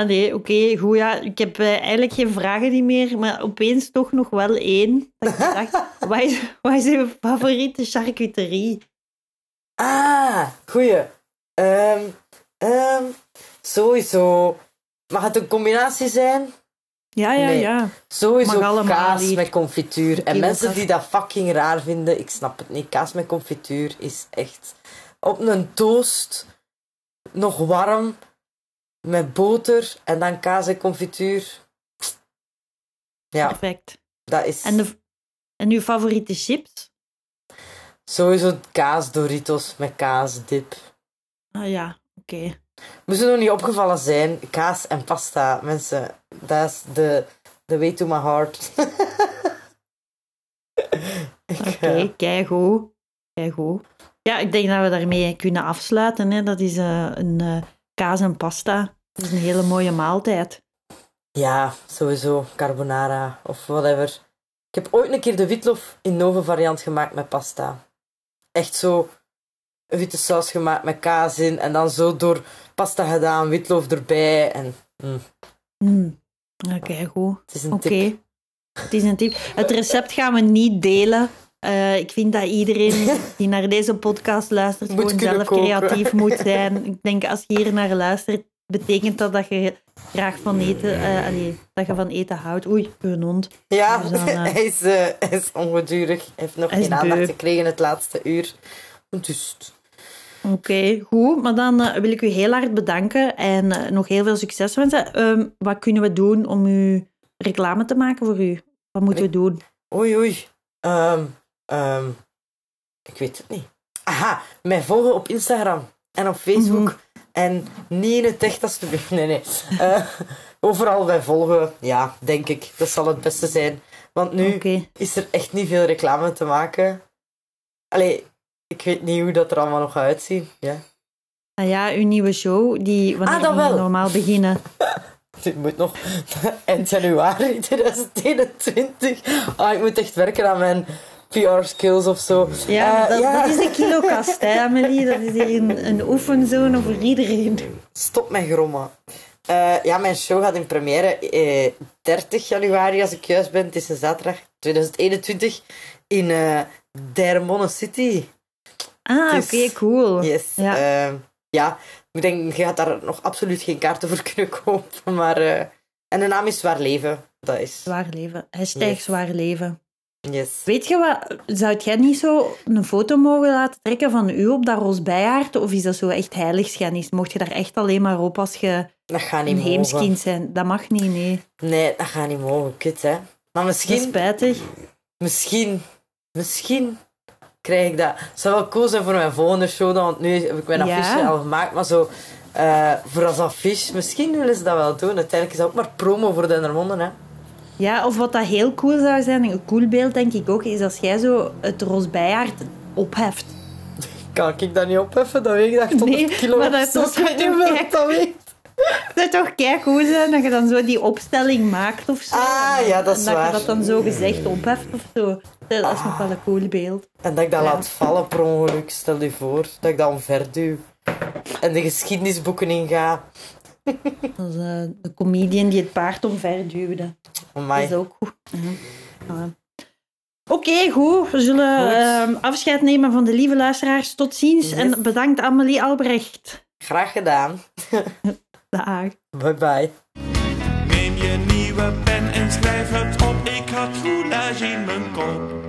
ah nee, oké, goed. Ja, ik heb eh, eigenlijk geen vragen meer, maar opeens toch nog wel één. Dat ik dacht, wat is, wat is uw favoriete charcuterie? Ah, goeie. Ehm, ehm, sowieso. Mag het een combinatie zijn? Ja, ja, Nee. ja. Sowieso kaas hier. met confituur. En mensen die dat fucking raar vinden, ik snap het niet. Kaas met confituur is echt op een toast, nog warm, met boter en dan kaas en confituur. Ja, Perfect. dat is En, de, en uw favoriete chips? sowieso kaas Doritos met kaasdip. Ah ja, oké. Moest het nog niet opgevallen zijn, kaas en pasta, mensen. Dat is de, de way to my heart. Oké, eh, keigoed. Keigoed. Ja, ik denk dat we daarmee kunnen afsluiten. Hè. Dat is eh, een eh, kaas en pasta. Dat is een hele mooie maaltijd. Ja, sowieso. Carbonara of whatever. Ik heb ooit een keer de witlof in nove variant gemaakt met pasta. Echt zo een witte saus gemaakt met kaas in en dan zo door pasta gedaan, witlof erbij. En, mm, Mm. Ja, keigoed. het is een Oké. tip. Het is een tip. Het recept gaan we niet delen. Eh, ik vind dat iedereen die naar deze podcast luistert Moet gewoon zelf creatief moet zijn. Ik denk als je hier naar luistert, betekent dat dat je graag van eten, eh, allee, dat je van eten houdt. Oei, een hond. Ja, Dus dan, eh, hij, is, eh, hij is ongedurig. Hij heeft nog Hij geen aandacht beu. gekregen het laatste uur. Dus Oké, goed. Maar dan wil ik u heel hard bedanken en nog heel veel succes wensen. Ehm, wat kunnen we doen om u reclame te maken voor u? Wat moeten we doen? Oei, oei. Ehm, ehm, ik weet het niet. Aha, mij volgen op Instagram en op Facebook. Mhm. En niet in het echt, alsjeblieft. Nee, nee. Eh, overal bij volgen, ja, denk ik. Dat zal het beste zijn. Want nu is er echt niet veel reclame te maken. Allee, ik weet niet hoe dat er allemaal nog gaat uitzien. Ja. Ah ja, uw nieuwe show, die wanneer Ah, wel. normaal beginnen? Dit moet nog eind januari 2021. Ah, ik moet echt werken aan mijn PR-skills of zo. Ja, Eh, dat, ja. dat is de kilokast, hè, Amelie. Dat is hier een, een oefenzone voor iedereen. Stop met grommen. Eh, ja, mijn show gaat in première eh, 30 januari, als ik juist ben. Het is een zaterdag 2021 in eh Dermonde City. Ah, Het oké, cool. Yes. Ja. Ja. ja, ik denk, je gaat daar nog absoluut geen kaarten voor kunnen kopen. Maar, eh, en de naam is Zwaar Leven. Dat is. Zwaar leven. Hashtag Yes. zwaar leven. Yes. Weet je wat, zou jij niet zo een foto mogen laten trekken van u op dat roosbijaard? Of is dat zo echt heiligschennis? Mocht je daar echt alleen maar op als je Dat gaat een niet heemskind zijn? Dat mag niet, nee. Nee, dat gaat niet mogen. Kut, hè. Maar Dat is misschien, spijtig. misschien, misschien krijg ik dat. Het zou wel cool zijn voor mijn volgende show dan, want nu heb ik mijn Ja. affiche al gemaakt. Maar zo, eh, voor als affiche, misschien willen ze dat wel doen. Uiteindelijk is dat ook maar promo voor Dendermonde, hè. Ja, of wat dat heel cool zou zijn, een cool beeld denk ik ook, is als jij zo het roosbijaard opheft. Kan ik dat niet opheffen? Dat weegt echt 100 Nee, kilo. maar dat is toch Ik weet niet kijk- dat weegt. Het zou toch kei cool zijn dat je dan zo die opstelling maakt of zo. Ah, ja, dat is en dat waar. je dat dan zo gezegd opheft of zo. Dat is nog wel een cool beeld. En dat ik dat Ja. laat vallen per ongeluk, stel je voor. Dat ik dat omverduw. En de geschiedenisboeken inga. Dat is eh, de comedian die het paard omverduwde. Dat Amai. is ook goed. Ja. Oké, goed. We zullen Goed. ehm, afscheid nemen van de lieve luisteraars. Tot ziens. Yes. En bedankt Amelie Albrecht. Graag gedaan. Dag. Bye bye. Neem je nieuwe pen en schrijf het op. Ik had roulage in mijn kop.